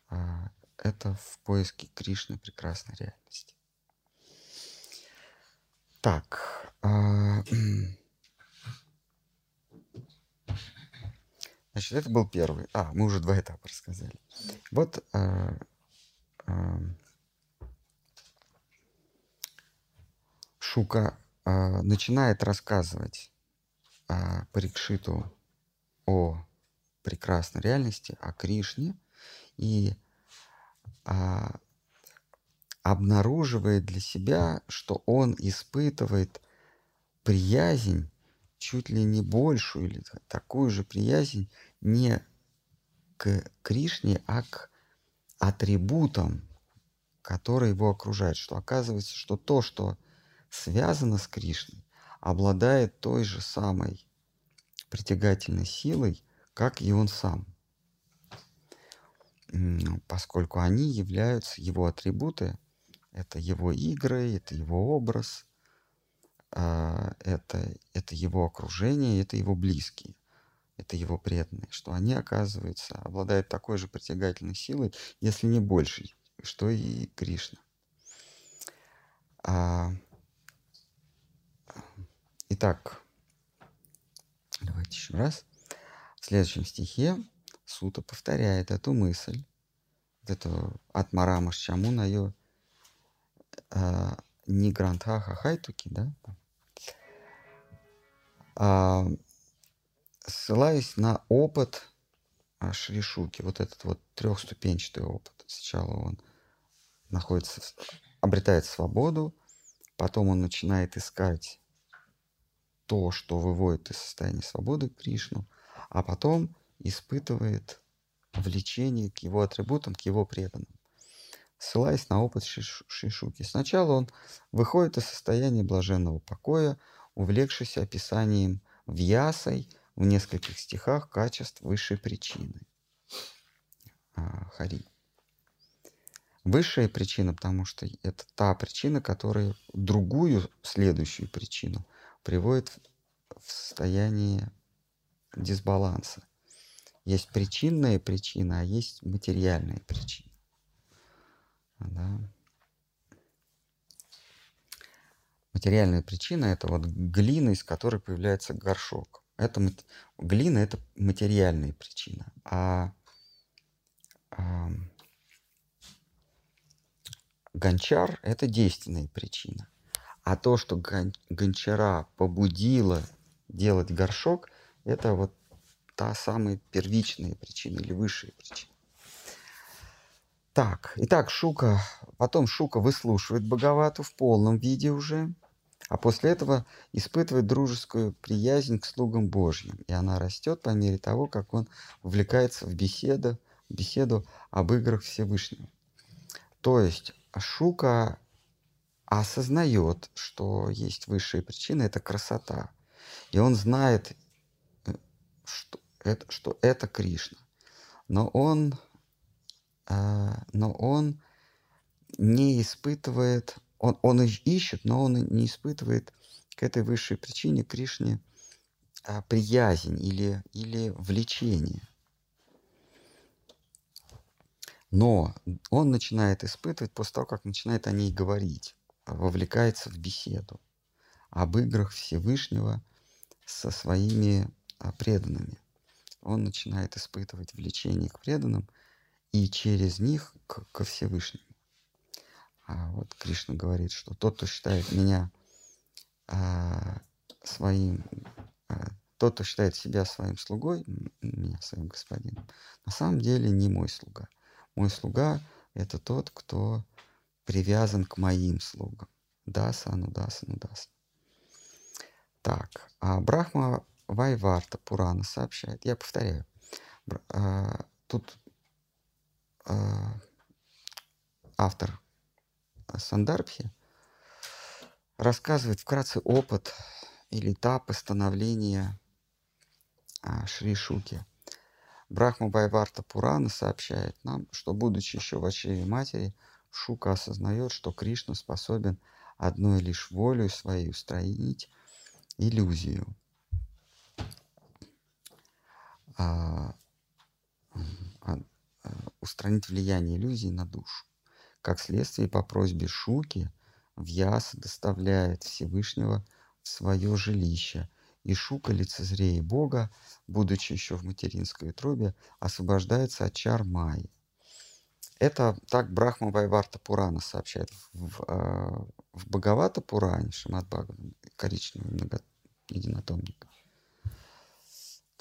а, это в поиске Кришны прекрасной реальности. Так. А, значит, это был первый. А, мы уже два этапа рассказали. Вот а, а, Шука а, начинает рассказывать а, Парикшиту о прекрасной реальности, о Кришне, и а, обнаруживает для себя, что он испытывает приязнь чуть ли не большую или такую же приязнь не к Кришне, а к атрибутам, которые его окружают. Что оказывается, что то, что связано с Кришной, обладает той же самой притягательной силой, как и он сам, поскольку они являются его атрибуты, это его игры, это его образ, а, это, это его окружение, это его близкие, это его преданные, что они, оказывается, обладают такой же притягательной силой, если не большей, что и Кришна. А, итак, давайте еще раз. В следующем стихе Сута повторяет эту мысль, вот эту Атмарама Шчамуна, ее а, не Грантха Хайтуки, да, а, ссылаясь на опыт а, Шришуки, вот этот вот трехступенчатый опыт. Сначала он находится, обретает свободу, потом он начинает искать то, что выводит из состояния свободы Кришну, а потом испытывает влечение к его атрибутам, к его преданным, ссылаясь на опыт Шишуки. Сначала он выходит из состояния блаженного покоя, увлекшись описанием вьясой в нескольких стихах качеств высшей причины. А, Хари. Высшая причина, потому что это та причина, которая другую, следующую причину приводит в состояние дисбаланса. Есть причинная причина, а есть материальная причина. Да. Материальная причина это вот глина, из которой появляется горшок. Это глина это материальная причина, а, а гончар это действенная причина. А то, что гон, гончара побудило делать горшок, это вот та самая первичная причина или высшая причина. Так, итак, Шука, потом Шука выслушивает Бхагавату в полном виде уже, а после этого испытывает дружескую приязнь к слугам Божьим, и она растет по мере того, как он увлекается в беседу, беседу об играх Всевышнего. То есть Шука осознает, что есть высшая причина, это красота. И он знает, э, что это, что это Кришна. Но он, но он не испытывает, он, он ищет, но он не испытывает к этой высшей причине Кришне э, приязнь или, или влечение. Но он начинает испытывать после того, как начинает о ней говорить, вовлекается в беседу об играх Всевышнего со своими а, преданными он начинает испытывать влечение к преданным и через них к, ко Всевышнему. А вот Кришна говорит, что тот, кто считает меня а, своим, а, тот, кто считает себя своим слугой, меня своим господином, на самом деле не мой слуга. Мой слуга — это тот, кто привязан к моим слугам. Даса, ну даса, ну даса. Так, а Брахма Вайварта Пурана сообщает, я повторяю, а, тут автор Сандарбхи рассказывает вкратце опыт или этапы становления а, Шри Шуки. Брахма Байварта Пурана сообщает нам, что, будучи еще в очреве матери, Шука осознает, что Кришна способен одной лишь волей своей устроить иллюзию – а, а, устранить влияние иллюзий на душу. Как следствие, по просьбе Шуки Вьяса доставляет Всевышнего в свое жилище, и Шука, лицезрея Бога, будучи еще в материнской утробе, освобождается от чар Майи. Это так Брахма Вайварта Пурана сообщает в, в, а, в Бхагавата Пуране, Шимат Бхагаван, коричневый много, единотомник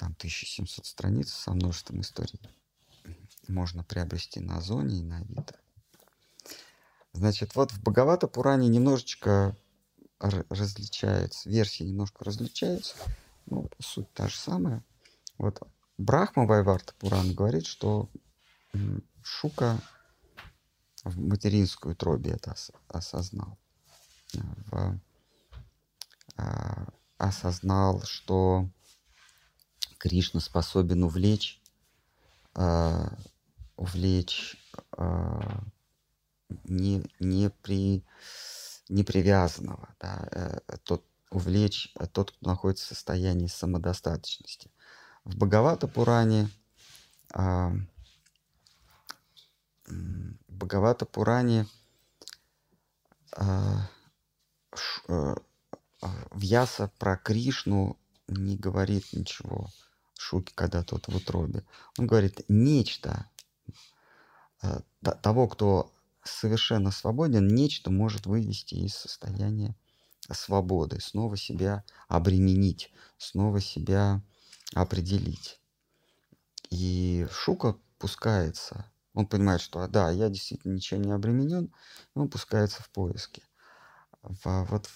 там 1700 страниц со множеством историй. Можно приобрести на Озоне и на Авито. Значит, вот в Бхагавата Пуране немножечко различается, версии немножко различаются, но суть та же самая. Вот Брахма Вайварта Пуран говорит, что Шука в материнскую тробе это осознал. В, а, осознал, что Кришна способен увлечь, э, увлечь э, не, не, при, не привязанного. Да, э, тот, увлечь э, тот, кто находится в состоянии самодостаточности. В Бхагавата Пуране а, в Бхагавата Пуране а, ш, а, Вьяса про Кришну не говорит ничего Шуки, когда тот в утробе. Он говорит нечто а, того, кто совершенно свободен, нечто может вывести из состояния свободы, снова себя обременить, снова себя определить. И Шука пускается. Он понимает, что а, да, я действительно ничем не обременен, и он пускается в поиски. В, вот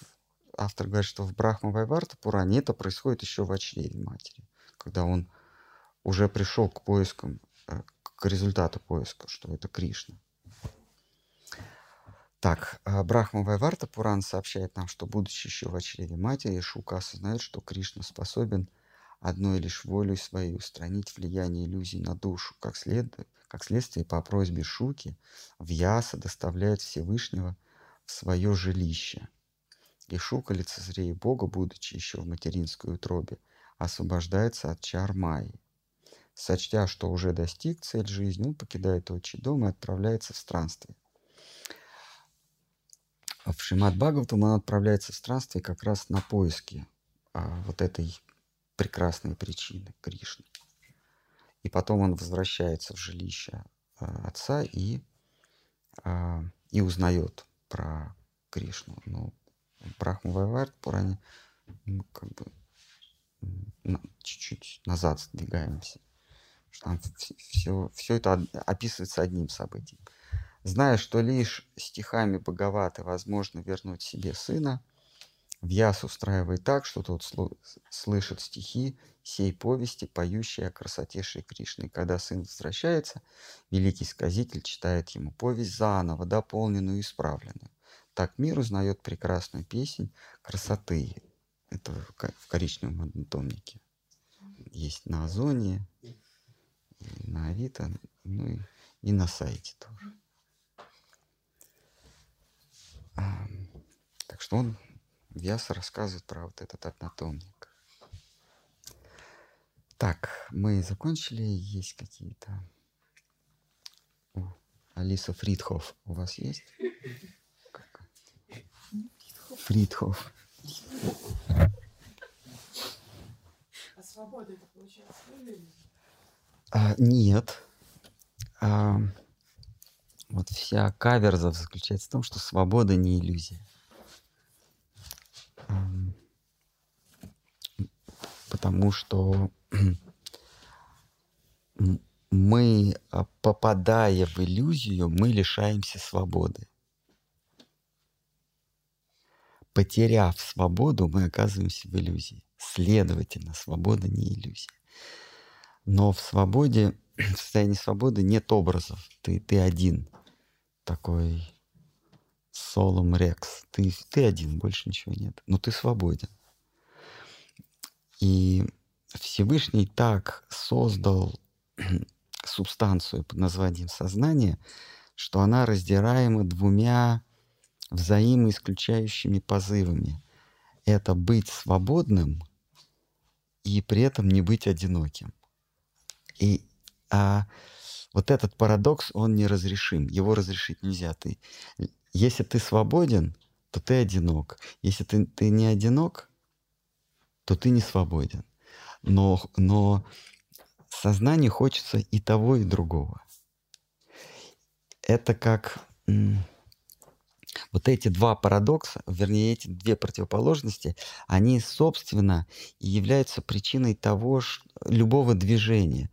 автор говорит, что в Брахма Вайварта Пуране это происходит еще в очреве матери, когда он уже пришел к поискам, э, к результату поиска, что это Кришна. Так, а, Брахма Вайварта Пуран сообщает нам, что, будучи еще в чреве матери, Шука осознает, что Кришна способен одной лишь волей своей устранить влияние иллюзий на душу. Как, след... как следствие, по просьбе Шуки, Вьяса доставляет Всевышнего в свое жилище. И Шука, лицезрея Бога, будучи еще в материнской утробе, освобождается от чар Майи. Сочтя, что уже достиг цель жизни, он покидает отчий дом и отправляется в странствие – а в Шимат Бхагаватам он отправляется в странствие как раз на поиски а, вот этой прекрасной причины Кришны. И потом он возвращается в жилище а, отца и, а, и узнает про Кришну. Ну, Брахма Вайвард Пуране мы как бы чуть-чуть назад сдвигаемся. Что там все, все это описывается одним событием. Зная, что лишь стихами Боговаты возможно вернуть себе сына, Вьяс устраивает так, что тот слышит стихи сей повести, поющие о красоте Шри Кришны. Когда сын возвращается, великий сказитель читает ему повесть заново, дополненную и исправленную. Так мир узнает прекрасную песнь красоты. Это в коричневом однотомнике. Есть на Озоне, на Авито, ну и, и на сайте тоже. Так что он, Вьяса рассказывает про вот этот однотомник. Так, мы закончили. Есть какие-то... О, Алиса Фридхоф у вас есть? Как? Фридхоф. А свобода это получается а, Нет. А, вот вся каверза заключается в том, что свобода не иллюзия. Потому что (clears throat) мы, а, попадая в иллюзию, мы лишаемся свободы. Потеряв свободу, мы оказываемся в иллюзии. Следовательно, свобода не иллюзия. Но в свободе, (clears throat) в состоянии свободы нет образов. Ты, ты один такой Солом Рекс. Ты, ты один, больше ничего нет. Но ты свободен. И Всевышний так создал (clears throat) субстанцию под названием сознание, что она раздираема двумя взаимоисключающими позывами. Это быть свободным и при этом не быть одиноким. И а вот этот парадокс, он неразрешим. Его разрешить нельзя. Ты, если ты свободен, то ты одинок. Если ты, ты не одинок, то ты не свободен. Но, но сознанию хочется и того, и другого. Это как вот эти два парадокса, вернее, эти две противоположности, они, собственно, и являются причиной того, что, любого движения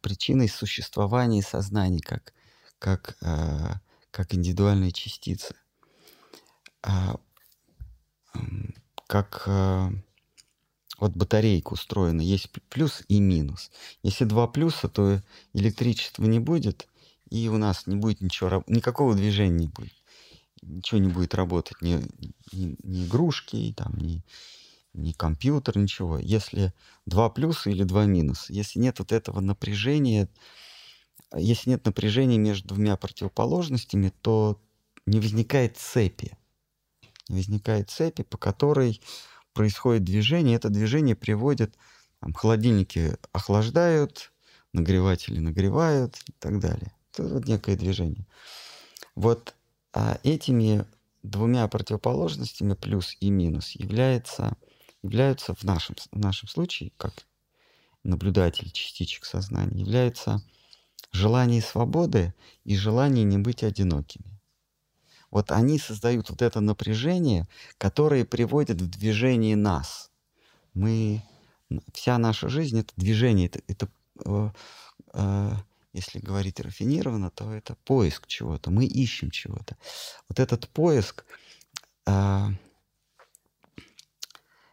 причиной существования сознания как, как, э, как индивидуальной частицы. А, как вот батарейка устроена, есть плюс и минус. Если два плюса, то электричества не будет, и у нас не будет ничего, никакого движения не будет. Ничего не будет работать, ни, ни, ни игрушки, там, ни, ни компьютер, ничего. Если два плюса или два минуса, если нет вот этого напряжения, если нет напряжения между двумя противоположностями, то не возникает цепи. возникает цепи, по которой происходит движение. Это движение приводит, там, холодильники охлаждают, нагреватели нагревают и так далее. Это вот некое движение. Вот а этими двумя противоположностями, плюс и минус, является, являются в нашем, в нашем случае, как наблюдатель частичек сознания, является желание свободы и желание не быть одинокими. Вот они создают вот это напряжение, которое приводит в движение нас. Мы, вся наша жизнь — это движение, это, это э, э, если говорить рафинированно, то это поиск чего-то, мы ищем чего-то. Вот этот поиск, э,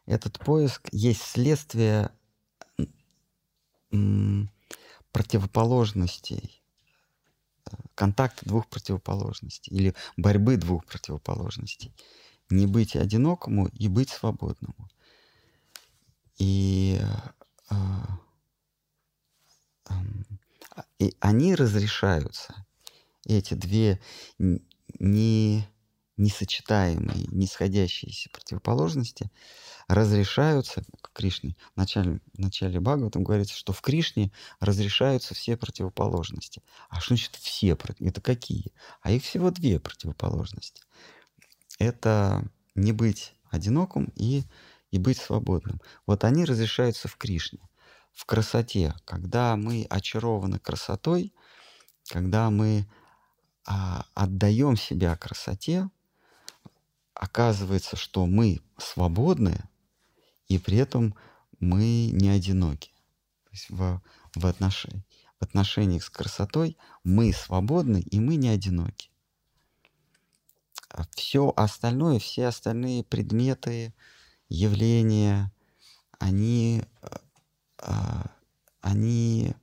этот поиск есть следствие противоположностей, э, контакта двух противоположностей или борьбы двух противоположностей. Не быть одинокому и быть свободному. И, э, э, и они разрешаются, эти две не, несочетаемые, нисходящиеся противоположности, разрешаются Кришне. В начале, в начале Бхагаватам говорится, что в Кришне разрешаются все противоположности. А что значит все? Это какие? А их всего две противоположности. Это не быть одиноким и, и быть свободным. Вот они разрешаются в Кришне. В красоте. Когда мы очарованы красотой, когда мы а, отдаем себя красоте, оказывается, что мы свободны, и при этом мы не одиноки. То есть в, в, отношении, в отношениях с красотой мы свободны, и мы не одиноки. А все остальное, все остальные предметы, явления, они, а, они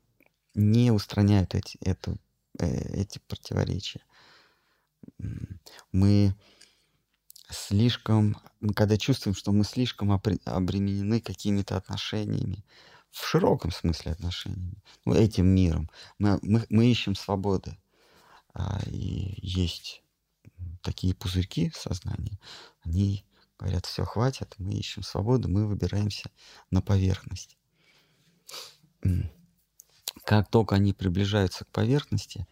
не устраняют эти, это, э, эти противоречия. Мы слишком, когда чувствуем, что мы слишком обременены какими-то отношениями, в широком смысле отношениями, ну, этим миром, мы, мы, мы ищем свободы. А, и есть такие пузырьки сознания, они говорят, все, хватит, мы ищем свободу, мы выбираемся на поверхность. Как только они приближаются к поверхности,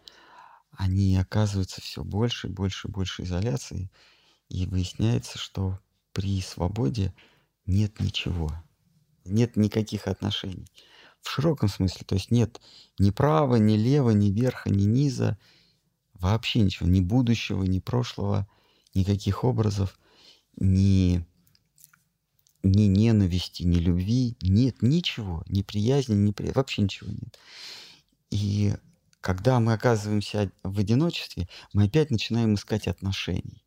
они оказываются все больше и больше и больше изоляции, и выясняется, что при свободе нет ничего, нет никаких отношений. В широком смысле, то есть нет ни права, ни лева, ни верха, ни низа, вообще ничего, ни будущего, ни прошлого, никаких образов, ни, ни ненависти, ни любви, нет ничего, ни приязни, ни при... вообще ничего нет. И когда мы оказываемся в одиночестве, мы опять начинаем искать отношений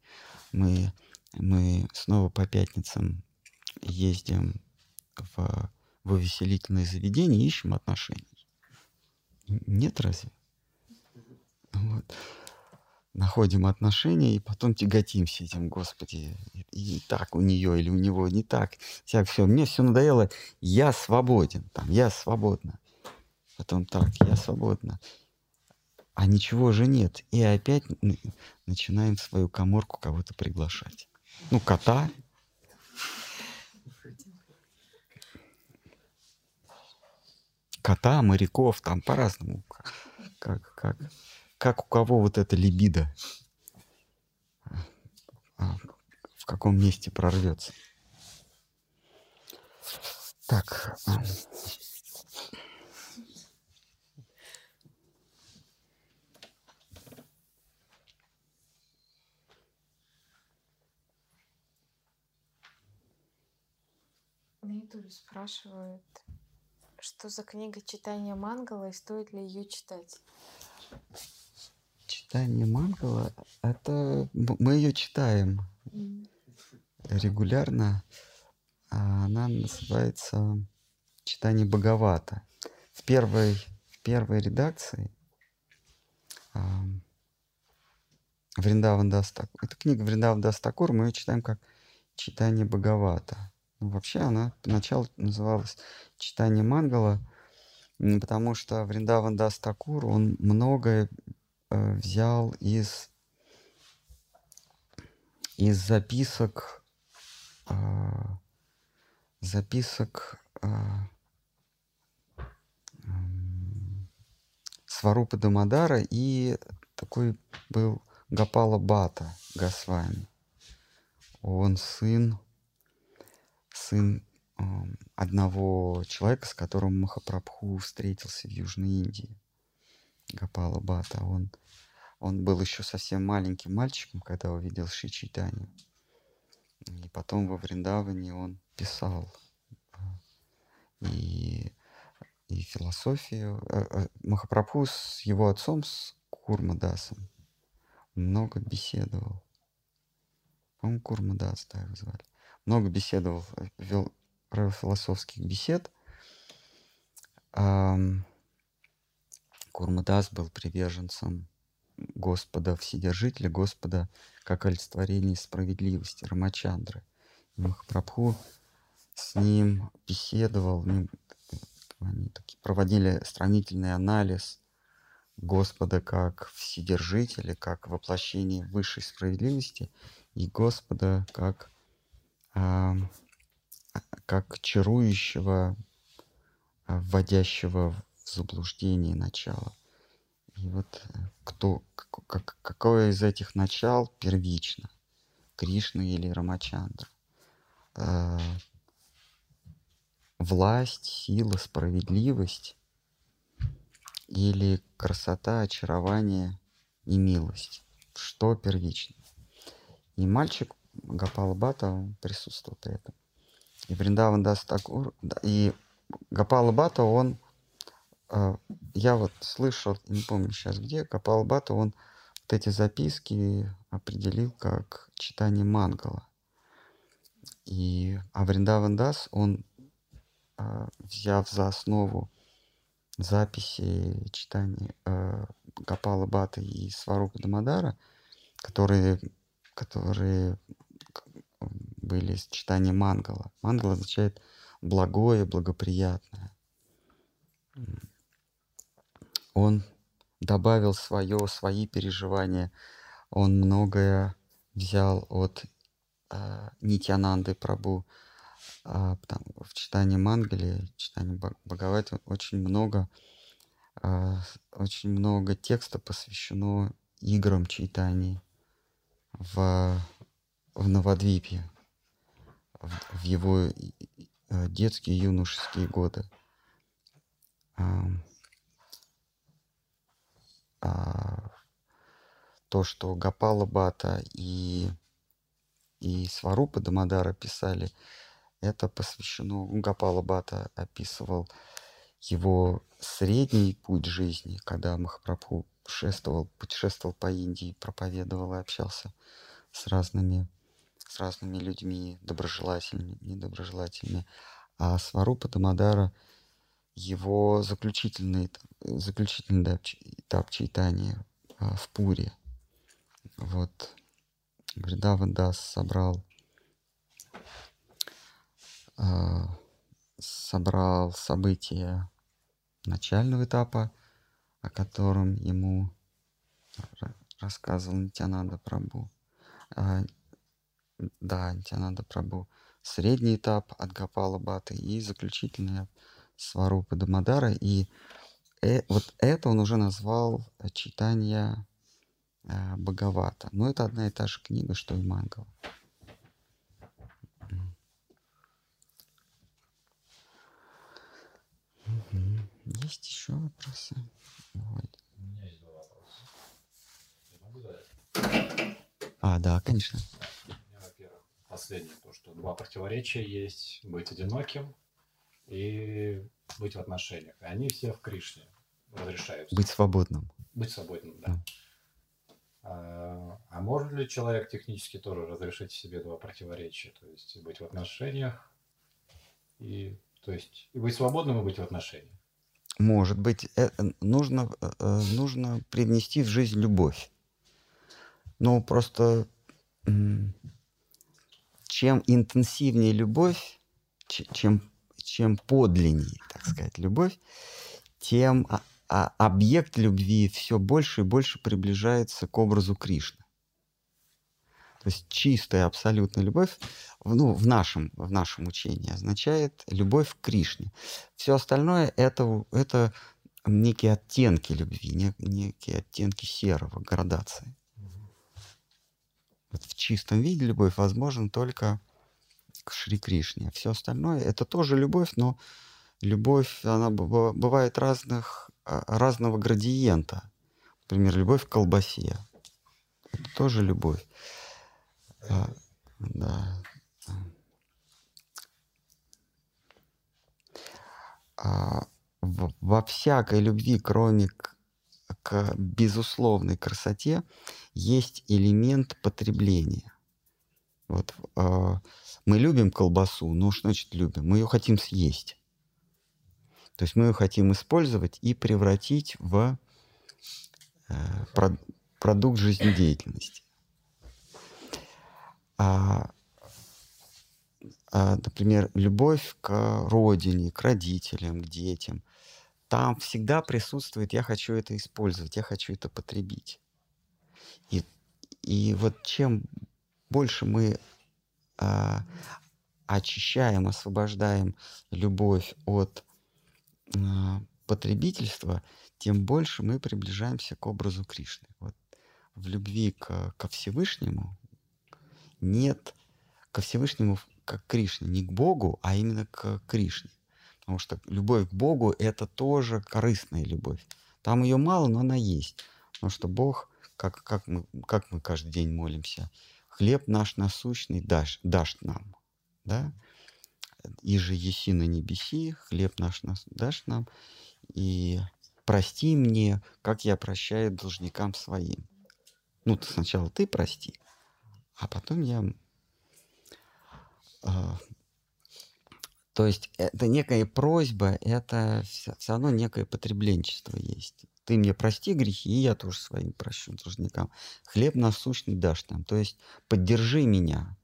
мы, мы снова по пятницам ездим в, в увеселительное заведение и ищем отношений. Нет разве? Вот. Находим отношения и потом тяготимся этим, Господи, и, так у нее или у него не так. Так, все, мне все надоело, я свободен, там, я свободна. Потом так, я свободна а ничего же нет. И опять начинаем в свою коморку кого-то приглашать. Ну, кота. Кота, моряков, там по-разному. Как, как, как у кого вот это либидо. А, в каком месте прорвется. Так. А, На Ютубе спрашивают, что за книга читания Мангала и стоит ли ее читать? Читание Мангала, это мы ее читаем регулярно. А она называется Чайтанья Бхагавата. В первой, в первой редакции а, Вриндаван Дас Тхакур. Это книга Вриндаван Дас Тхакур, мы ее читаем как Чайтанья Бхагавата. Ну, вообще она поначалу называлась «Чайтанья Мангала», потому что Вриндаван Дас Тхакур, он многое взял из, из записок а, записок а, Сварупы Дамадара и такой был Гапала Бата Госвами. Он сын, сын э, одного человека, с которым Махапрабху встретился в Южной Индии. Гапала Бата. Он, он был еще совсем маленьким мальчиком, когда увидел Ши Чайтанью. И потом во Вриндаване он писал. И, и философию. Э, э, Махапрабху с его отцом, с Курмадасом, много беседовал. По-моему, Курмадас, да, его звали. Много беседовал, э, вел философских бесед. Курмадас был приверженцем Господа Вседержителя, Господа как олицетворение справедливости, Рамачандры. И Махапрабху с ним беседовал, они проводили сравнительный анализ Господа как Вседержителя, как воплощение высшей справедливости, и Господа как, э, как чарующего, вводящего в заблуждение начала. И вот э, кто, как, какое из этих начал первично? Кришна или Рамачандра? Э, власть, сила, справедливость или красота, очарование и милость. Что первично? И мальчик Гапала Бата присутствовал при этом. И Вриндаван Дас Такур, и Гапала Бата, он, я вот слышал, не помню сейчас где, Гапала Бата, он вот эти записки определил как читание Мангала. И а Вриндаван Дас, он, э, взяв за основу записи читания Гапала Бата и Сварупа Дамадара, которые, которые были из читания Мангала. Мангала означает благое, благоприятное. Он добавил свое, свои переживания. Он многое взял от э, Нитянанды Прабу, а, там, в читании Мангали, читании Бхагавати очень много, а, очень много текста посвящено играм читаний в, в Новодвипе, в, в его э, детские юношеские годы. А, а, то, что Гапала Бата и, и Сварупа Дамадара писали – это посвящено, Гапала Бата описывал его средний путь жизни, когда Махапрабху путешествовал, путешествовал по Индии, проповедовал и общался с разными, с разными людьми, доброжелательными, недоброжелательными. А Сварупа Дамадара его заключительный, заключительный этап читания а, в Пуре. Вот Вриндаван Дас собрал Э, собрал события начального этапа, о котором ему рассказывал Нитянанда Прабу. А, да, Нитянанда Прабу. Средний этап от Гапала Баты и заключительный Сварупа Дамадара. И э, вот это он уже назвал читание э, Бхагавата. Но это одна и та же книга, что и Мангала. Есть еще вопросы? Вот. У меня есть два вопроса. Я могу задать? А, да, конечно. Меня, во-первых, последнее, то, что два противоречия есть. Быть одиноким и быть в отношениях. И они все в Кришне разрешаются. Быть свободным. Быть свободным, да. Mm. А, а может ли человек технически тоже разрешить себе два противоречия? То есть быть в отношениях и то есть и быть свободным и быть в отношениях. Может быть, э, нужно, э, нужно привнести в жизнь любовь. Но просто чем интенсивнее любовь, чем, чем подлиннее, так сказать, любовь, тем а, а объект любви все больше и больше приближается к образу Кришны. То есть чистая абсолютная любовь, ну, в нашем, в нашем учении означает любовь к Кришне. Все остальное это, это некие оттенки любви, не, некие оттенки серого, градации. Вот в чистом виде любовь возможна только к Шри Кришне. Все остальное это тоже любовь, но любовь, она бывает разных, а, разного градиента. Например, любовь к колбасе. Это тоже любовь. А, да. А, во всякой любви, кроме к, к безусловной красоте, есть элемент потребления. Вот э, мы любим колбасу, ну что значит любим? Мы ее хотим съесть. То есть мы ее хотим использовать и превратить в э, про, продукт жизнедеятельности. А, а, например, любовь к родине, к родителям, к детям. Там всегда присутствует «я хочу это использовать, я хочу это потребить». И, и вот чем больше мы а, очищаем, освобождаем любовь от а, потребительства, тем больше мы приближаемся к образу Кришны. Вот в любви к, ко Всевышнему нет ко Всевышнему как Кришне, не к Богу, а именно к Кришне. Потому что любовь к Богу — это тоже корыстная любовь. Там ее мало, но она есть. Потому что Бог, как, как, мы, как мы каждый день молимся, хлеб наш насущный дашь, дашь нам. Да? И же еси на небеси, хлеб наш дашь нам, и прости мне, как я прощаю должникам своим. Ну, сначала ты прости, а потом я... А, то есть это некая просьба, это все, все равно некое потребленчество есть. Ты мне прости грехи, и я тоже своим прощу должникам. Хлеб насущный дашь нам. То есть поддержи меня,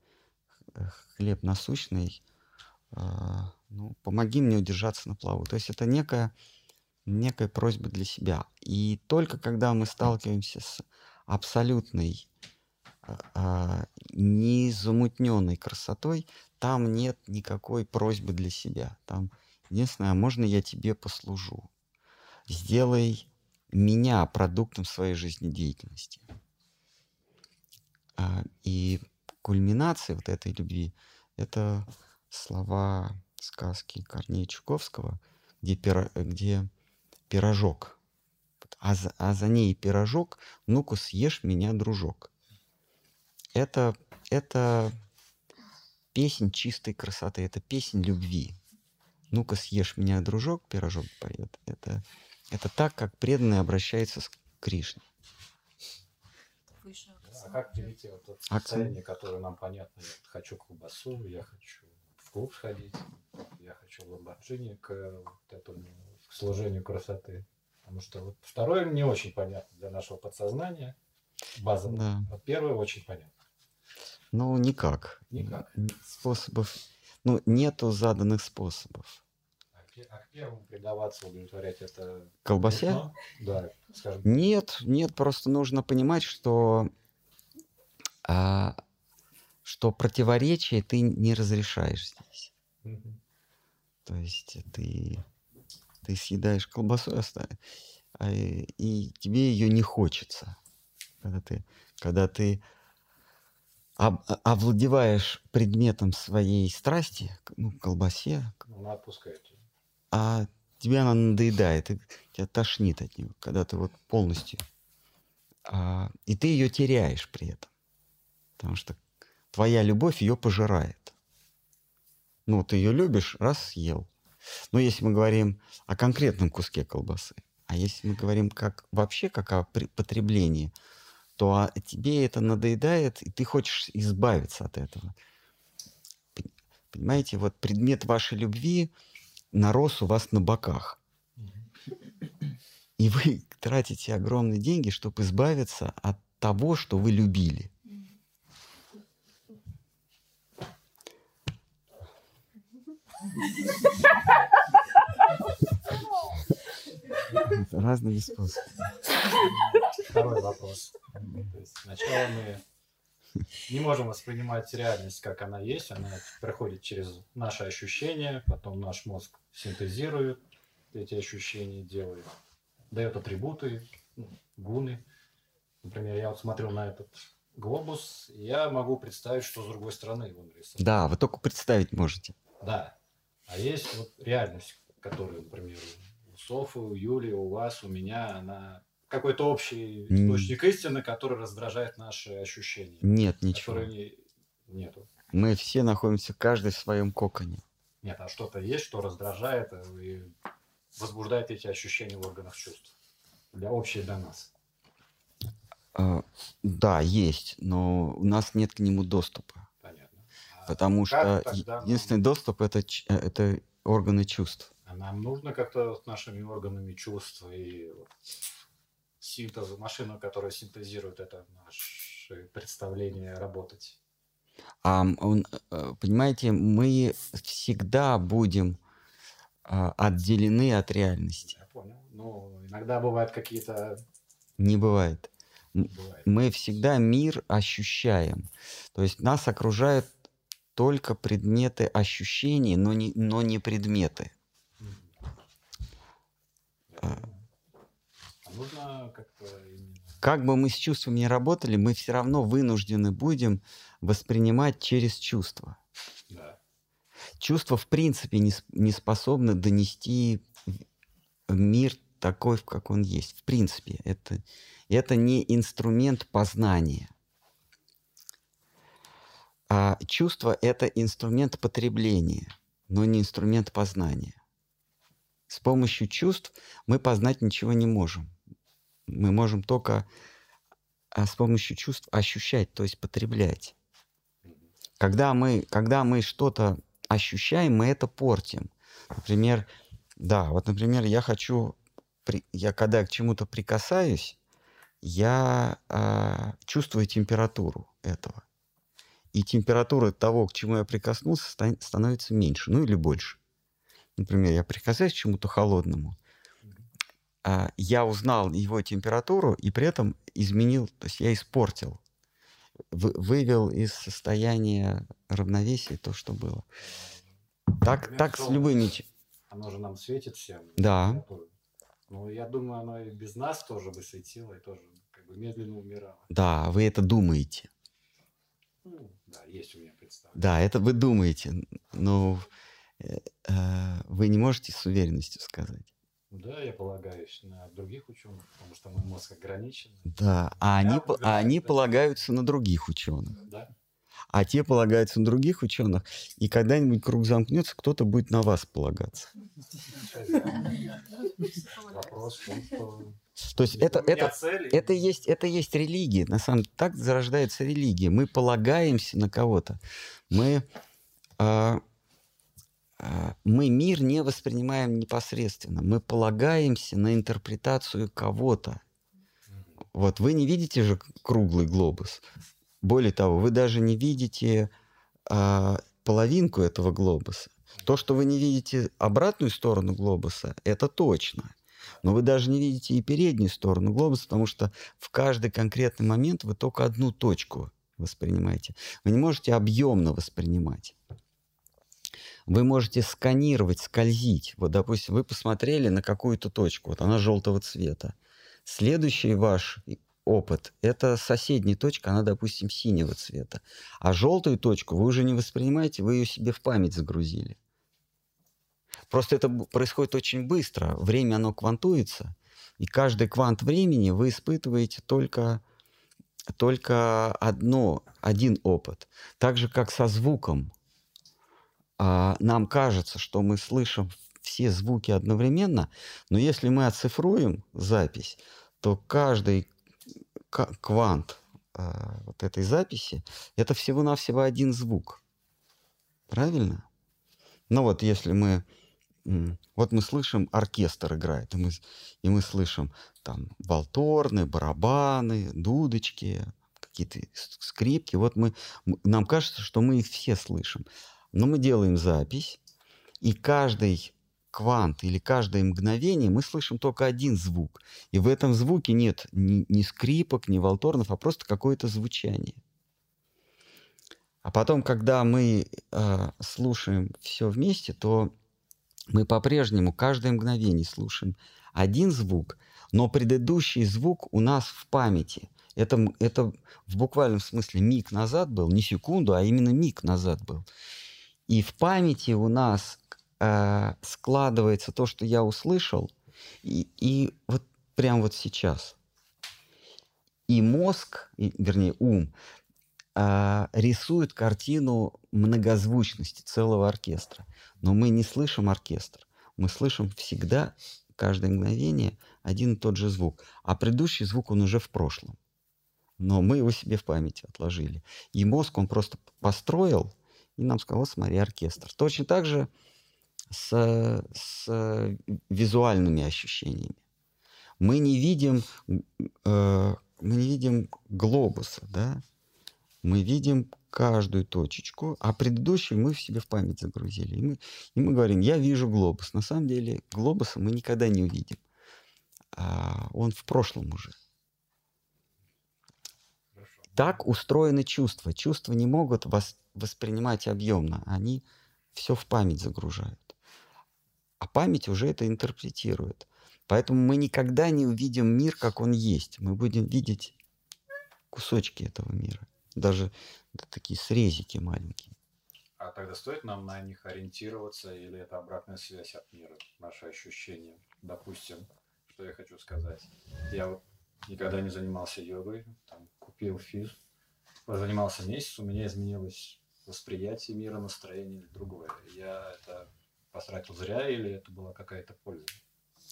хлеб насущный, а, ну, помоги мне удержаться на плаву. То есть это некая, некая просьба для себя. И только когда мы сталкиваемся с абсолютной а, незамутненной красотой, там нет никакой просьбы для себя. Там единственное, можно я тебе послужу? Сделай меня продуктом своей жизнедеятельности. А, и кульминация вот этой любви — это слова сказки Корнея Чуковского, где, пиро, где пирожок. А за, а за ней пирожок, ну-ка съешь меня, дружок это, это песнь чистой красоты, это песнь любви. Ну-ка съешь меня, дружок, пирожок поет. Это, это так, как преданный обращается с Кришной. А как перейти вот от а состояния, которое нам понятно, я хочу колбасу, я хочу в клуб сходить, я хочу в Ламборджини к, вот этому, к служению красоты. Потому что вот второе не очень понятно для нашего подсознания, базово. Да. Вот первое очень понятно. Ну, никак. Никак. Способов... Ну, нету заданных способов. А к а первому предаваться, удовлетворять это... Колбасе? Да, скажем. Нет, нет, просто нужно понимать, что, а, что противоречие ты не разрешаешь здесь. Угу. То есть ты, ты съедаешь колбасу, а, и тебе ее не хочется. Когда ты, когда ты овладеваешь предметом своей страсти, ну, колбасе, она отпускает а тебе она надоедает, тебя тошнит от нее, когда ты вот полностью... А, и ты ее теряешь при этом. Потому что твоя любовь ее пожирает. Ну, ты ее любишь, раз съел. Но если мы говорим о конкретном куске колбасы, а если мы говорим как вообще как о потреблении, то а, тебе это надоедает, и ты хочешь избавиться от этого. Понимаете, вот предмет вашей любви нарос у вас на боках. И вы тратите огромные деньги, чтобы избавиться от того, что вы любили. Разными способами. Второй вопрос. То есть сначала мы не можем воспринимать реальность, как она есть. Она проходит через наши ощущения, потом наш мозг синтезирует эти ощущения, делает, дает атрибуты, ну, гуны. Например, я вот смотрел на этот глобус, и я могу представить, что с другой стороны его нарисовать. Да, вы только представить можете. Да. А есть вот реальность, которая, например, у Софы, у Юли, у вас, у меня, она какой-то общий источник истины, который раздражает наши ощущения. Нет, ничего. Не... нету. Мы все находимся каждый в своем коконе. Нет, а что-то есть, что раздражает э, и возбуждает эти ощущения в органах чувств. Для общей для нас. А, Да, есть, но у нас нет к нему доступа. Понятно. А Потому что тогда нам- единственный доступ это, э, это органы чувств. А нам нужно как-то с нашими органами чувств и вот синтез, машину, которая синтезирует это наше представление работать. А он, э, понимаете, мы всегда будем а, отделены от реальности. Я понял. Ну, иногда бывают какие-то... Не бывает. Бывает. Мы всегда мир ощущаем. То есть нас окружают только предметы ощущений, но не, но не предметы. Понял. А нужно как-то именно... Как бы мы с чувствами ни работали, мы все равно вынуждены будем воспринимать через чувства. Да. Чувства в принципе не, не способны донести мир такой, как он есть. В принципе, это, это не инструмент познания. А чувство — это инструмент потребления, но не инструмент познания. С помощью чувств мы познать ничего не можем. Мы можем только а, с помощью чувств ощущать, то есть потреблять. Когда мы, когда мы что-то ощущаем, мы это портим. Например, да, вот, например, я хочу, я когда к чему-то прикасаюсь, я а, чувствую температуру этого. И температура того, к чему я прикоснулся, ста- становится меньше, ну или больше. Например, я прикасаюсь к чему-то холодному, я узнал его температуру и при этом изменил, то есть я испортил, вы- вывел из состояния равновесия то, что было. Так, Например, так с любыми... Оно же нам светит всем. Да. Ну, я думаю, оно и без нас тоже бы светило, и тоже как бы медленно умирало. Да, вы это думаете. Ну, да, есть у меня представление. Да, это вы думаете, но э, э, вы не можете с уверенностью сказать. Да, я полагаюсь на других ученых, потому что мой мозг ограничен. Да, а они, по- а они такие. полагаются на других ученых. Да. А те полагаются на других ученых, и когда-нибудь круг замкнется, кто-то будет на вас полагаться. Вопрос что То есть это, у меня это, цели. это, есть, это есть религия. На самом деле, так зарождается религия. Мы полагаемся на кого-то. Мы, а, мы мир не воспринимаем непосредственно. Мы полагаемся на интерпретацию кого-то. Вот вы не видите же круглый глобус. Более того, вы даже не видите а, половинку этого глобуса. То, что вы не видите обратную сторону глобуса, это точно. Но вы даже не видите и переднюю сторону глобуса, потому что в каждый конкретный момент вы только одну точку воспринимаете. Вы не можете объемно воспринимать. Вы можете сканировать, скользить. Вот, допустим, вы посмотрели на какую-то точку, вот она желтого цвета. Следующий ваш опыт – это соседняя точка, она, допустим, синего цвета. А желтую точку вы уже не воспринимаете, вы ее себе в память загрузили. Просто это происходит очень быстро. Время, оно квантуется, и каждый квант времени вы испытываете только, только одно, один опыт. Так же, как со звуком. А, нам кажется, что мы слышим все звуки одновременно, но если мы оцифруем запись, то каждый ка- квант а, вот этой записи это всего-навсего один звук. Правильно? Ну вот если мы... Вот мы слышим, оркестр играет, и мы, и мы слышим там волторны, барабаны, дудочки, какие-то скрипки. Вот мы, нам кажется, что мы их все слышим. Но мы делаем запись, и каждый квант или каждое мгновение мы слышим только один звук. И в этом звуке нет ни, ни скрипок, ни волторнов, а просто какое-то звучание. А потом, когда мы э, слушаем все вместе, то мы по-прежнему каждое мгновение слушаем один звук, но предыдущий звук у нас в памяти. Это, это в буквальном смысле миг назад был, не секунду, а именно миг назад был. И в памяти у нас э, складывается то, что я услышал, и, и вот прямо вот сейчас. И мозг, и, вернее ум, э, рисует картину многозвучности целого оркестра. Но мы не слышим оркестр. Мы слышим всегда, каждое мгновение, один и тот же звук. А предыдущий звук, он уже в прошлом. Но мы его себе в памяти отложили. И мозг, он просто построил и нам сказал, вот смотри, оркестр. Точно так же с, с визуальными ощущениями. Мы не видим, э, мы не видим глобуса, да? Мы видим каждую точечку, а предыдущую мы в себе в память загрузили. И мы, и мы говорим, я вижу глобус. На самом деле глобуса мы никогда не увидим. А он в прошлом уже. Так устроены чувства. Чувства не могут вас воспринимать объемно, они все в память загружают. А память уже это интерпретирует. Поэтому мы никогда не увидим мир, как он есть. Мы будем видеть кусочки этого мира. Даже да, такие срезики маленькие. А тогда стоит нам на них ориентироваться, или это обратная связь от мира, наши ощущения? Допустим, что я хочу сказать. Я вот никогда не занимался йогой, там, купил физ, занимался месяц, у меня изменилось восприятие мира, настроение или другое. Я это потратил зря или это была какая-то польза?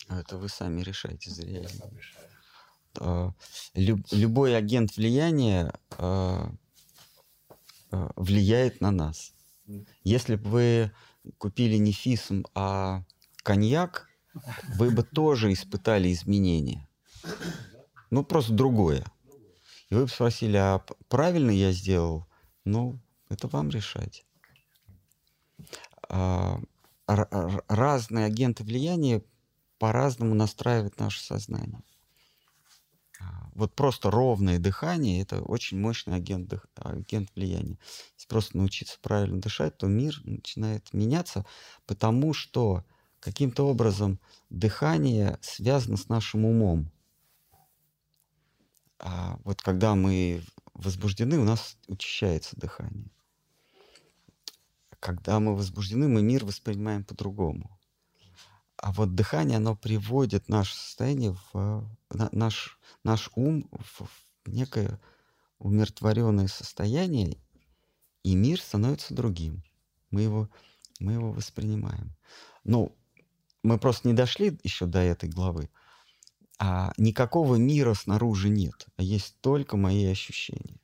А это вы сами решаете, зря. Я сам решаю. А, люб, любой агент влияния а, а, влияет на нас. Если бы вы купили не фисм, а коньяк, вы бы тоже испытали изменения. Ну, просто другое. И вы спросили, а правильно я сделал? Ну, это вам решать. А, разные агенты влияния по-разному настраивают наше сознание. А, вот просто ровное дыхание – это очень мощный агент, агент влияния. Если просто научиться правильно дышать, то мир начинает меняться, потому что каким-то образом дыхание связано с нашим умом. А вот когда мы возбуждены, у нас учащается дыхание. Когда мы возбуждены, мы мир воспринимаем по-другому. А вот дыхание, оно приводит наше состояние в наш, наш ум в, в некое умиротворенное состояние, и мир становится другим. Мы его, мы его воспринимаем. Ну, мы просто не дошли еще до этой главы. А никакого мира снаружи нет, а есть только мои ощущения.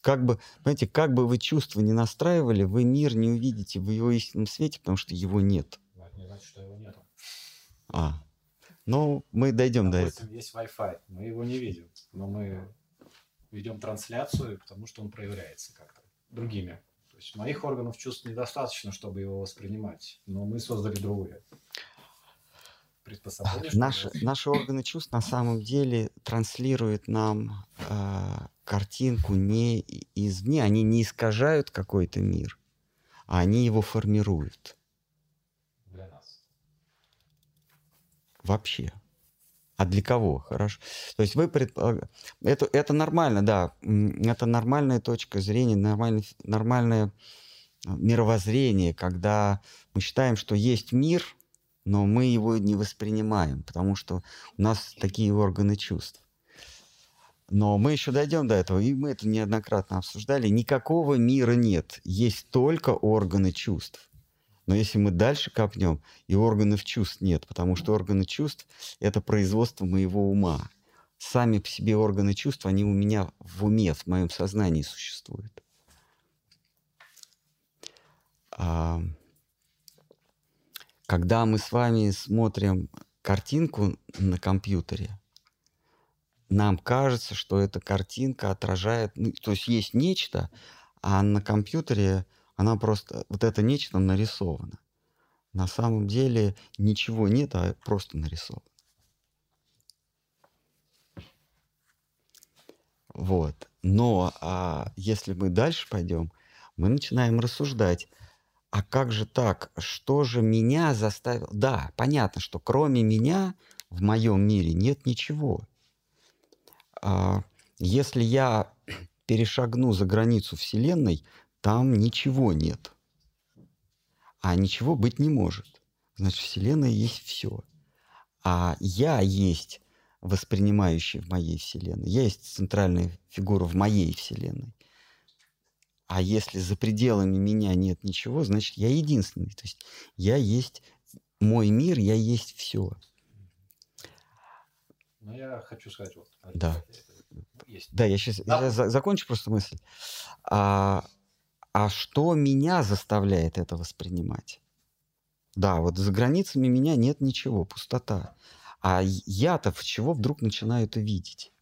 Как бы, понимаете, как бы вы чувства не настраивали, вы мир не увидите в его истинном свете, потому что его нет. Это не значит, что его нет. А, ну, мы дойдем до этого. есть Wi-Fi, мы его не видим, но мы ведем трансляцию, потому что он проявляется как-то другими. То есть моих органов чувств недостаточно, чтобы его воспринимать, но мы создали другое приспособление. Наши, наши органы чувств на самом деле транслируют нам э, картинку не извне, они не искажают какой-то мир, а они его формируют. Для нас. Вообще. А для кого? Хорошо. То есть вы предполагаете... Это, это нормально, да. Это нормальная точка зрения, нормальное, нормальное мировоззрение, когда мы считаем, что есть мир – но мы его не воспринимаем, потому что у нас такие органы чувств. Но мы еще дойдем до этого, и мы это неоднократно обсуждали. Никакого мира нет, есть только органы чувств. Но если мы дальше копнем, и органов чувств нет, потому что органы чувств – это производство моего ума. Сами по себе органы чувств, они у меня в уме, в моем сознании существуют. А, когда мы с вами смотрим картинку на компьютере, нам кажется, что эта картинка отражает, ну, то есть есть нечто, а на компьютере она просто, вот это нечто нарисовано. На самом деле ничего нет, а просто нарисовано. Вот. Но а если мы дальше пойдем, мы начинаем рассуждать, а как же так? Что же меня заставило? Да, понятно, что кроме меня в моем мире нет ничего. А, если я (clears throat) перешагну за границу Вселенной, там ничего нет. А ничего быть не может. Значит, Вселенная есть все. А я есть воспринимающий в моей Вселенной. Я есть центральная фигура в моей Вселенной. А если за пределами меня нет ничего, значит, я единственный. То есть я есть мой мир, я есть все. Ну, я хочу сказать вот. Да. Есть. Да, я сейчас да. я за, закончу просто мысль. А, а что меня заставляет это воспринимать? Да, вот за границами меня нет ничего, пустота. А я-то в чего вдруг начинаю это видеть?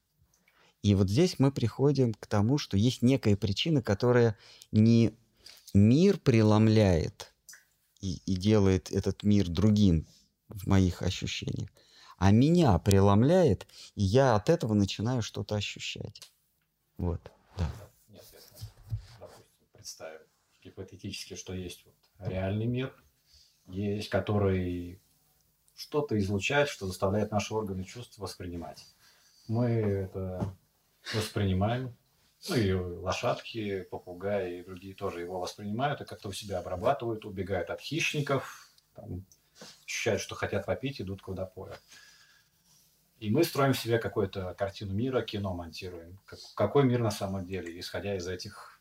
И вот здесь мы приходим к тому, что есть некая причина, которая не мир преломляет и, и делает этот мир другим в моих ощущениях, а меня преломляет, и я от этого начинаю что-то ощущать. Вот, да. Нет, если, допустим, представим гипотетически, что есть вот реальный мир, есть, который что-то излучает, что заставляет наши органы чувств воспринимать. Мы это воспринимаем. Ну и лошадки, попугаи и другие тоже его воспринимают и как-то у себя обрабатывают, убегают от хищников, там, ощущают, что хотят вопить, идут к водопою. И мы строим себе какую-то картину мира, кино монтируем. Как, какой мир на самом деле, исходя из этих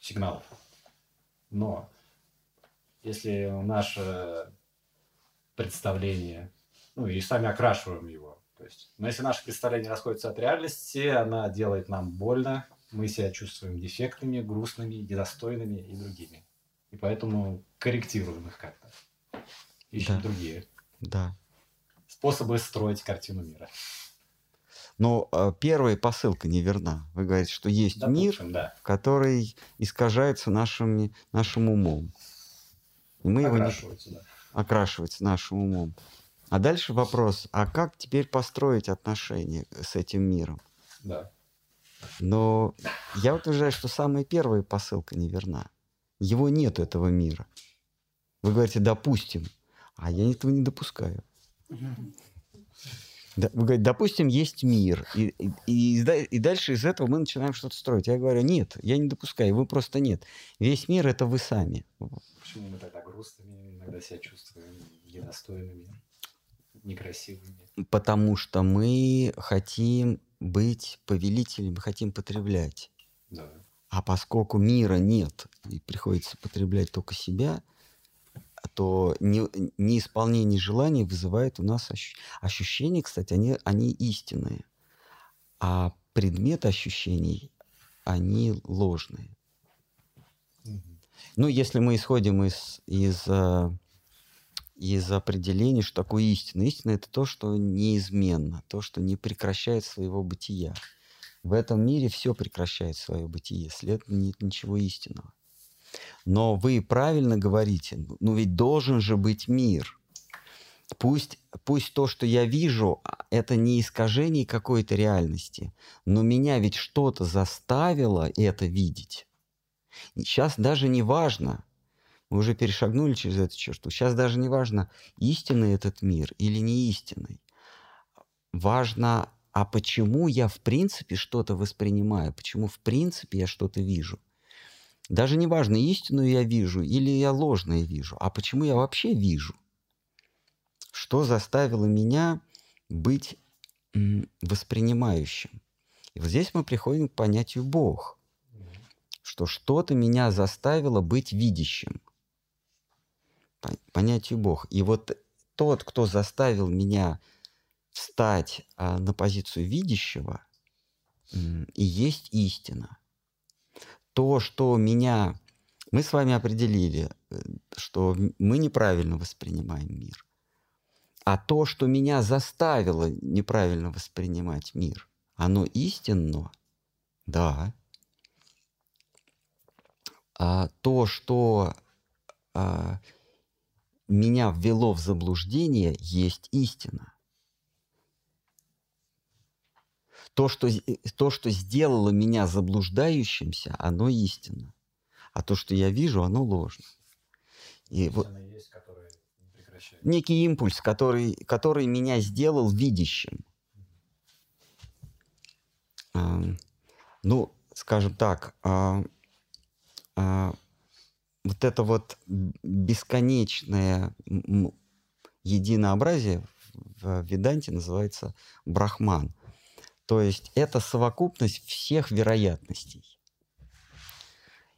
сигналов. Но если наше представление, ну и сами окрашиваем его, то есть, но если наше представление расходится от реальности, она делает нам больно, мы себя чувствуем дефектными, грустными, недостойными и другими. И поэтому корректируем их как-то. Ищем да. другие. Да. Способы строить картину мира. Но э, первая посылка неверна. Вы говорите, что есть Допустим, мир, да. который искажается нашим, нашим умом. И мы окрашивается, его не... да. окрашивается нашим умом. А дальше вопрос, а как теперь построить отношения с этим миром? Да. Но я утверждаю, что самая первая посылка неверна. Его нет этого мира. Вы говорите, допустим, а я этого не допускаю. Вы говорите, допустим, есть мир, и, и, и, и дальше из этого мы начинаем что-то строить. Я говорю, нет, я не допускаю, его просто нет. Весь мир это вы сами. Почему мы тогда грустными иногда себя чувствуем недостойными? Некрасивыми? Потому что мы хотим быть повелителем, хотим потреблять. Да. А поскольку мира нет и приходится потреблять только себя, то не, неисполнение желаний вызывает у нас ощущ... ощущения, кстати, они, они истинные. А предметы ощущений, они ложные. Угу. Ну, если мы исходим из, из э, из определений, что такое истина. Истина – это то, что неизменно, то, что не прекращает своего бытия. В этом мире все прекращает свое бытие, следовательно, нет ничего истинного. Но вы правильно говорите, ну ведь должен же быть мир. Пусть, пусть то, что я вижу, а, это не искажение какой-то реальности, но меня ведь что-то заставило это видеть. Сейчас даже не важно, мы уже перешагнули через эту черту. Сейчас даже не важно, истинный этот мир или не истинный. Важно, а почему я в принципе что-то воспринимаю, почему в принципе я что-то вижу. Даже не важно, истинную я вижу или я ложное вижу, а почему я вообще вижу. Что заставило меня быть воспринимающим. И вот здесь мы приходим к понятию Бог, что что-то меня заставило быть видящим – понятию Бог. И вот тот, кто заставил меня встать а, на позицию видящего, и есть истина. То, что меня... Мы с вами определили, э, что мы неправильно воспринимаем мир. А то, что меня заставило неправильно воспринимать мир, оно истинно? Да. А то, что а, меня ввело в заблуждение, есть истина. То что, то, что сделало меня заблуждающимся, оно истина. а то, что я вижу, оно ложно. И вот есть, некий импульс, который, который меня сделал видящим. Ну, скажем так, а, а, вот это вот бесконечное единообразие в Веданте называется брахман. То есть это совокупность всех вероятностей.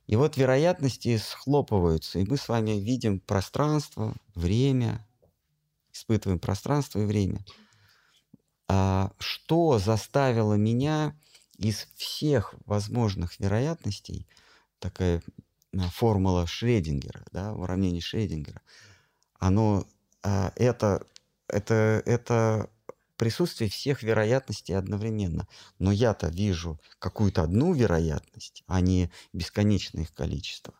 И вот вероятности схлопываются, и мы с вами видим пространство, время, испытываем пространство и время. А что заставило меня из всех возможных вероятностей, такая формула Шредингера, да, уравнение Шредингера, оно, а, это, это, это присутствие всех вероятностей одновременно. Но я-то вижу какую-то одну вероятность, а не бесконечное их количество.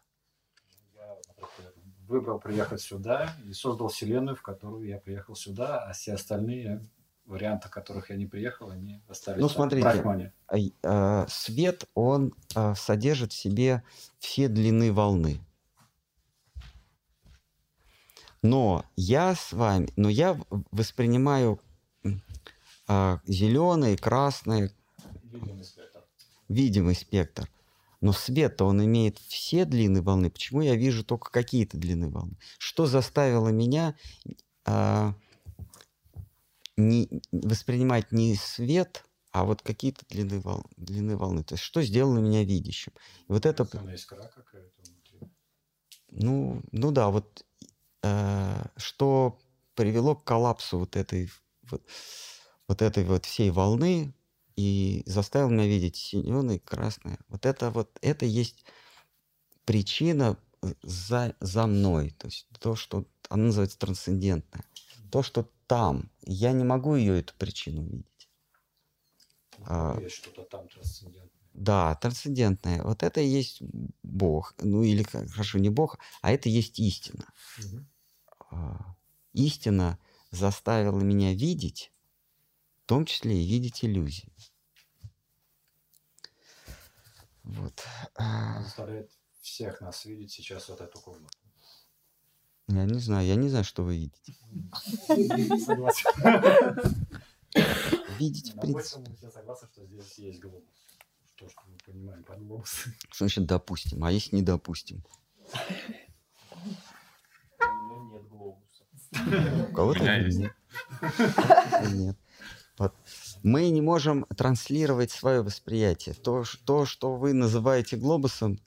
Я, выбрал приехать сюда и создал вселенную, в которую я приехал сюда, а все остальные варианты, в которых я не приехал, они остались Ну, смотрите. А, свет, он а, содержит в себе все длины волны. Но я с вами, но я воспринимаю зеленый, красный, Видимый спектр. видимый спектр. Но свет-то он имеет все длины волны. Почему я вижу только какие-то длины волны? Что заставило меня не, воспринимать не свет, а вот какие-то длины, вол- длины волны? То есть что сделало меня видящим? И вот это, искра какая-то внутри. ну, ну да, вот э, что привело к коллапсу вот этой вот, вот этой вот всей волны и заставил меня видеть зеленый, красный. Вот это вот, это есть причина э, за, за мной. То есть то, что она называется трансцендентное. То, что там. Я не могу ее, эту причину видеть. А. Что-то там трансцендентное. Да, трансцендентное. Вот это и есть Бог. Ну или, хорошо, не Бог, а это есть истина. А, Истина заставила меня видеть, в том числе и видеть иллюзии. Вот. А, Она заставляет всех нас видеть сейчас вот эту комнату. Я не знаю, я не знаю, что вы видите. Согласен. Видите, в принципе. все согласны, что здесь есть глобус. То, что мы понимаем под глобус. Что значит допустим? А если не допустим? У меня нет глобуса. У кого-то нет. Нет. Вот. Мы не можем транслировать свое восприятие. То, то, что вы называете глобусом,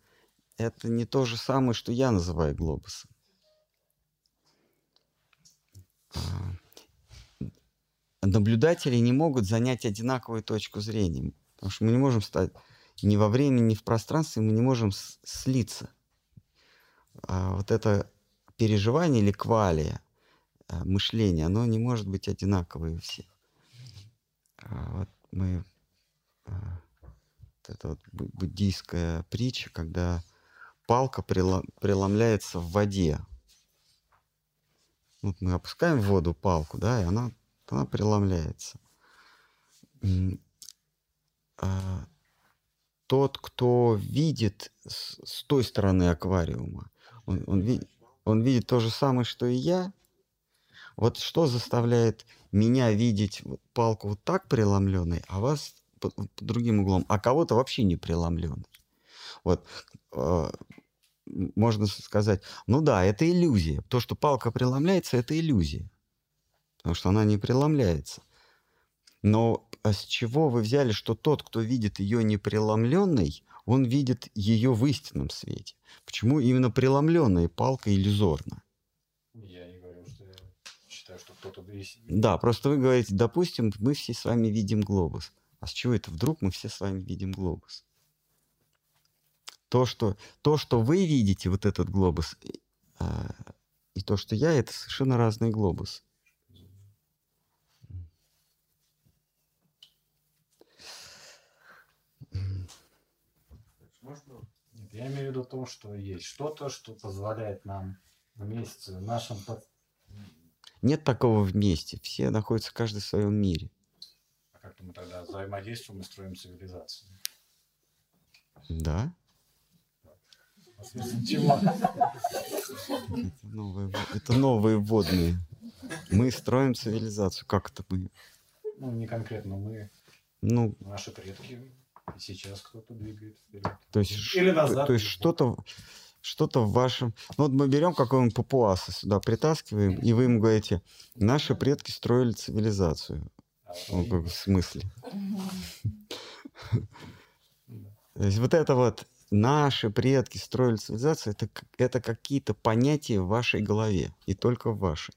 это не то же самое, что я называю глобусом. А, Наблюдатели не могут занять одинаковую точку зрения, потому что мы не можем стать ни во времени, ни в пространстве, мы не можем слиться. А вот это переживание или квалия, а, мышление, оно не может быть одинаковое у всех. А вот мы... а, вот это вот бу- буддийская притча, когда палка преломляется в воде. Вот мы опускаем в воду палку, да, и она, она преломляется. А, Тот, кто видит с, с той стороны аквариума, он, он, ви- он видит то же самое, что и я. Вот что заставляет меня видеть палку вот так преломленной, а вас под, под другим углом, а кого-то вообще не преломленной. Вот м, можно сказать, ну да, это иллюзия. То, что палка преломляется, это иллюзия. Потому что она не преломляется. Но а с чего вы взяли, что тот, кто видит ее непреломленной, он видит ее в истинном свете? Почему именно преломленная палка иллюзорна? Я не говорю, что я считаю, что кто-то. Да, просто вы говорите, допустим, мы все с вами видим глобус. А с чего это вдруг мы все с вами видим глобус? То, что, то, что вы видите, вот этот глобус, и, а, и то, что я, это совершенно. Можно? Нет, я имею в виду то, что есть что-то, что позволяет нам вместе в нашем... Нет такого вместе. Все находятся каждый в своем мире. А как мы тогда взаимодействуем и строим цивилизацию? Да? В смысле, чего? Это новые, это новые водные. Мы строим цивилизацию. Как это мы? Ну, не конкретно мы, Ну, наши предки. И сейчас кто-то двигает вперед. то есть, Или назад. то есть что-то что-то в вашем... Ну вот мы берем какого-нибудь папуаса сюда, притаскиваем, и вы ему говорите, наши предки строили цивилизацию. А вот в смысле? То есть вот это вот наши предки строили цивилизацию, это, это какие-то понятия в вашей голове, и только в вашей.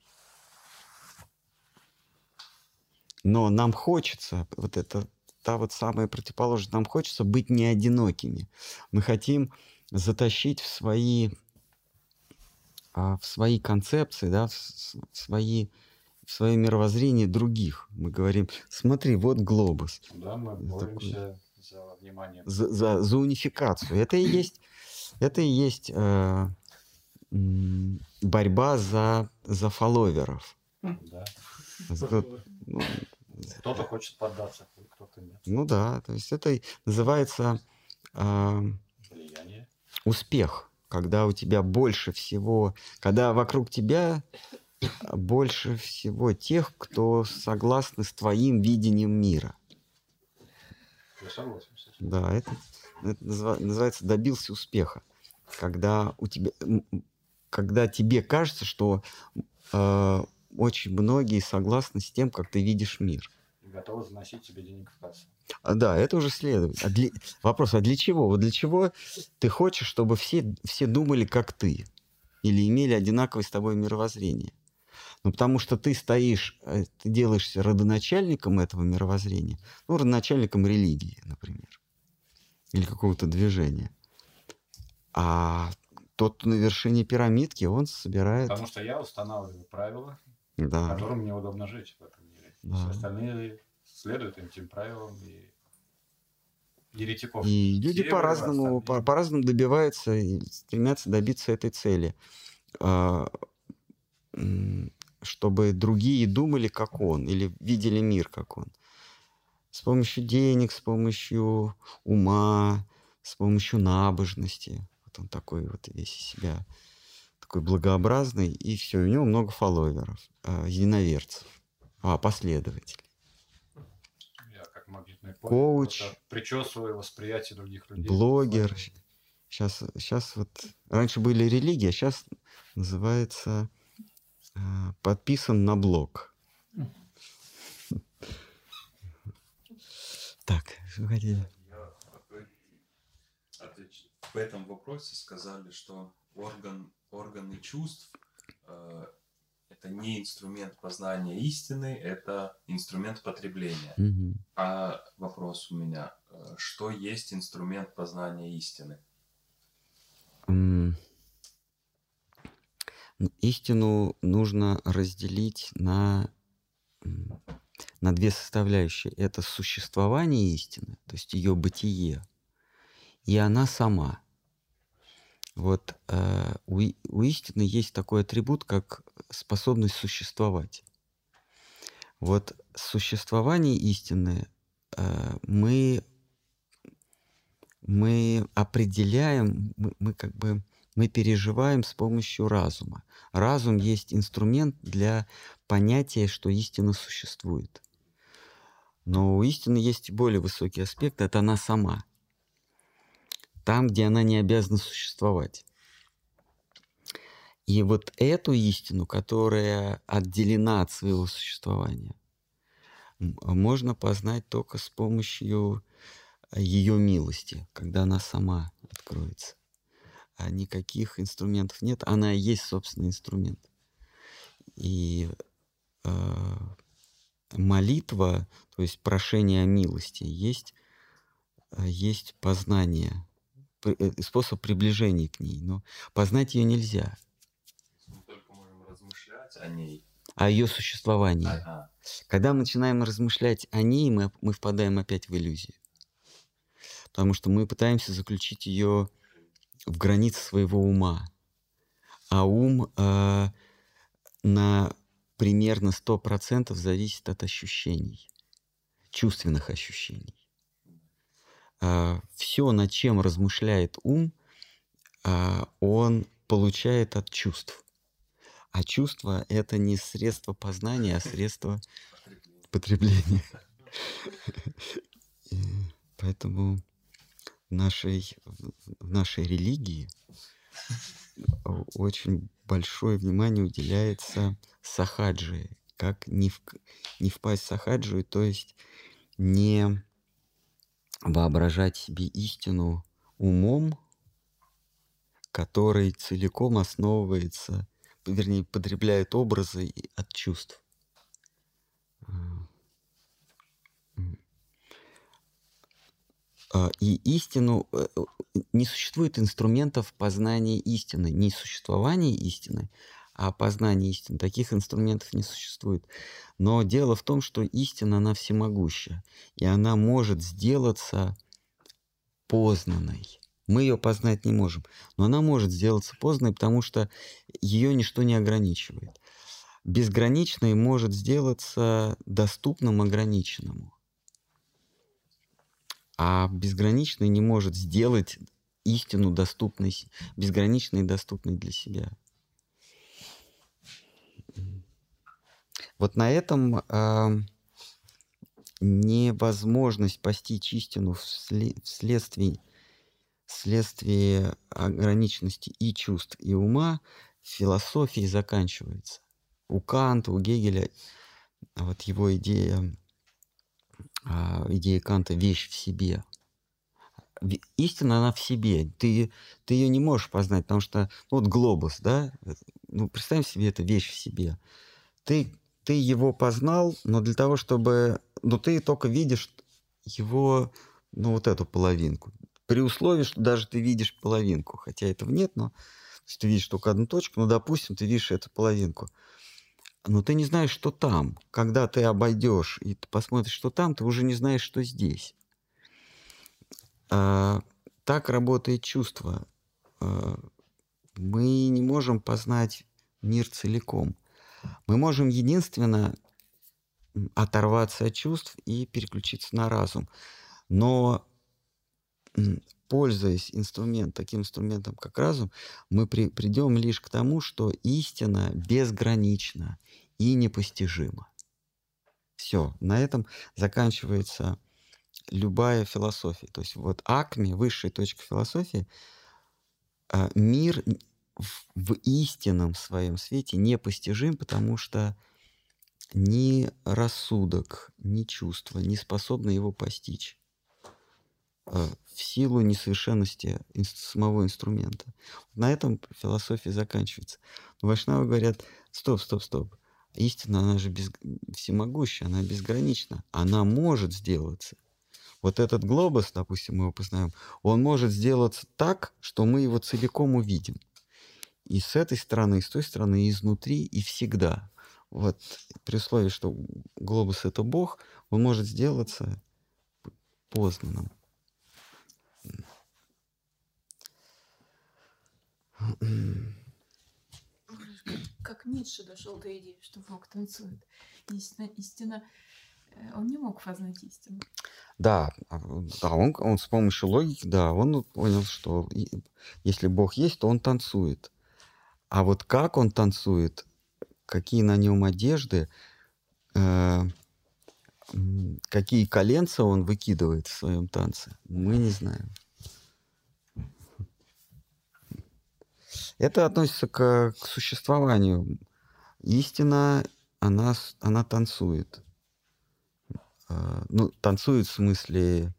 Но нам хочется, вот это та вот самая противоположность, нам хочется быть не одинокими. Мы хотим затащить в свои, а, в свои концепции, да, в, свои, в свое мировоззрение других. Мы говорим, смотри, вот глобус Да, мы боремся за внимание. за, за, за унификацию. Это и есть, (coughs) это и есть э, борьба за, за фолловеров. Да. За- ну, Кто-то хочет поддаться, кто-то нет. ну да, то есть это называется э, Влияние. успех, когда у тебя больше всего, когда вокруг тебя больше всего тех, кто согласны с твоим видением мира. Я согласен с этим. Да, это, это называется добился успеха. Когда у тебя, когда тебе кажется, что э, очень многие согласны с тем, как ты видишь мир. И готовы заносить тебе денег в кассу. А, да, это уже следует. А для- Вопрос, а для чего? Вот для чего ты хочешь, чтобы все, все думали, как ты? Или имели одинаковое с тобой мировоззрение? Ну, потому что ты стоишь, э, ты делаешься родоначальником этого мировоззрения, ну, родоначальником религии, например, или какого-то движения. А тот, кто на вершине пирамидки, он собирает... Потому что я устанавливаю правила, Да, которым мне удобно жить в этом мире. Да. Все остальные следуют этим правилам и еретиков. И люди по-разному, по- по-разному добиваются и стремятся добиться этой цели. Чтобы другие думали, как он, или видели мир, как он. С помощью денег, с помощью ума, с помощью набожности. Вот он такой вот весь из себя, такой благообразный, и все, у него много фолловеров, а, единоверцев, а, последователей. Я как магнитный поле Коуч. причесываю восприятие других людей. блогер. Сейчас, сейчас вот раньше были религии, а сейчас называется подписан на блог. Так, что отвеч- В этом вопросе сказали, что орган, органы чувств э, это не инструмент познания истины, это инструмент потребления. Мгм. А вопрос у меня, э, что есть инструмент познания истины? Н- Истину нужно разделить на, на две составляющие. Это существование истины, то есть ее бытие, и она сама. Вот э, у, у истины есть такой атрибут, как способность существовать. Вот существование истины э, мы мы определяем, мы, мы как бы мы переживаем с помощью разума. Разум есть инструмент для понятия, что истина существует. Но у истины есть более высокий аспект, это она сама. Там, где она не обязана существовать. И вот эту истину, которая отделена от своего существования, можно познать только с помощью ее милости, когда она сама откроется. А никаких инструментов нет, она и есть собственный инструмент. И э, молитва, то есть прошение о милости, есть, э, есть познание, э, способ приближения к ней. Но познать ее нельзя, Мы только можем размышлять о ней. о ее существовании. Ага. Когда мы начинаем размышлять о ней, мы, мы впадаем опять в иллюзию. Потому что мы пытаемся заключить ее в границы своего ума. А ум э, на примерно 100% зависит от ощущений, чувственных ощущений. все, над чем размышляет ум, а, он получает от чувств. А чувство — это не средство познания, а средство потребления. (laughs) Поэтому в нашей, в нашей религии очень большое внимание уделяется сахаджи, как не, в, не впасть в сахаджу, то есть не воображать себе истину умом, который целиком основывается, вернее, потребляет образы от чувств. А, м. А, И истину э, э, не существует инструментов познания истины, не существования истины, а познания истины. Таких инструментов не существует. Но дело в том, что истина, она всемогуща, и она может сделаться познанной. Мы ее познать не можем, но она может сделаться познанной, потому что ее ничто не ограничивает. Безграничной может сделаться доступным ограниченному. А безграничный не может сделать истину доступной, безграничной и доступной для себя. Вот на этом ам, невозможность постичь истину всле- вследствие, вследствие ограниченности и чувств, и ума философии заканчивается. У Канта, у Гегеля вот его идея, а, идея Канта «вещь в себе». Истина, она в себе. Ты, ты ее не можешь познать, потому что ну, вот глобус, да, э, ну, представим себе, это вещь в себе. Ты, ты его познал, но для того, чтобы... Ну, ты только видишь его, ну, вот эту половинку. При условии, что даже ты видишь половинку, хотя этого нет, но ты видишь только одну точку, ну, допустим, ты видишь эту половинку. Но ты не знаешь, что там. Когда ты обойдешь и ты посмотришь, что там, ты уже не знаешь, что здесь. А, так работает чувство. А, мы не можем познать мир целиком. Мы можем единственно оторваться от чувств и переключиться на разум. Но пользуясь инструмент, таким инструментом, как разум, мы при- придем лишь к тому, что истина безгранична и непостижима. Все, на этом заканчивается любая философия. То есть вот акме, высшая точка философии, а, мир в, в истинном своем свете непостижим, потому что ни рассудок, ни чувство не способны его постичь в силу несовершенности самого инструмента. На этом философия заканчивается. Но Вайшнавы говорят, стоп, стоп, стоп. Истина, она же без... всемогущая, она безгранична. Она может сделаться. Вот этот глобус, допустим, мы его познаем, он может сделаться так, что мы его целиком увидим. И с этой стороны, и с той стороны, и изнутри, и всегда. Вот при условии, что глобус это Бог, он может сделаться познанным. Как Ницше дошел до идеи, что Бог танцует. Истина, истина, э, он не мог познать истину. Да, а, да он, он с помощью логики, да, он понял, что если Бог есть, то он танцует. А вот как он танцует, какие на нем одежды, э, какие коленца он выкидывает в своем танце, мы не знаем. Это относится к, к существованию. Истина, она, она танцует. А, ну, танцует в смысле,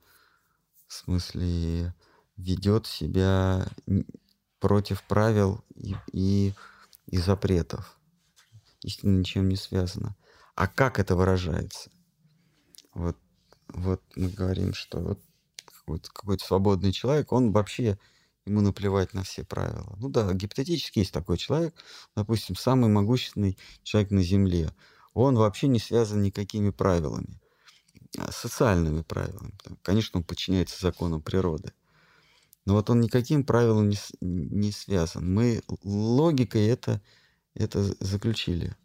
в смысле ведет себя против правил и, и, и запретов. Истина ничем не связана. А как это выражается? Вот, вот мы говорим, что вот какой-то, какой-то свободный человек, он вообще, ему наплевать на все правила. Ну да, гипотетически есть такой человек, допустим, самый могущественный человек на Земле. Он вообще не связан никакими правилами а, социальными правилами. Конечно, он подчиняется законам природы. Но вот он никаким правилам не, не связан. Мы логикой это, это заключили.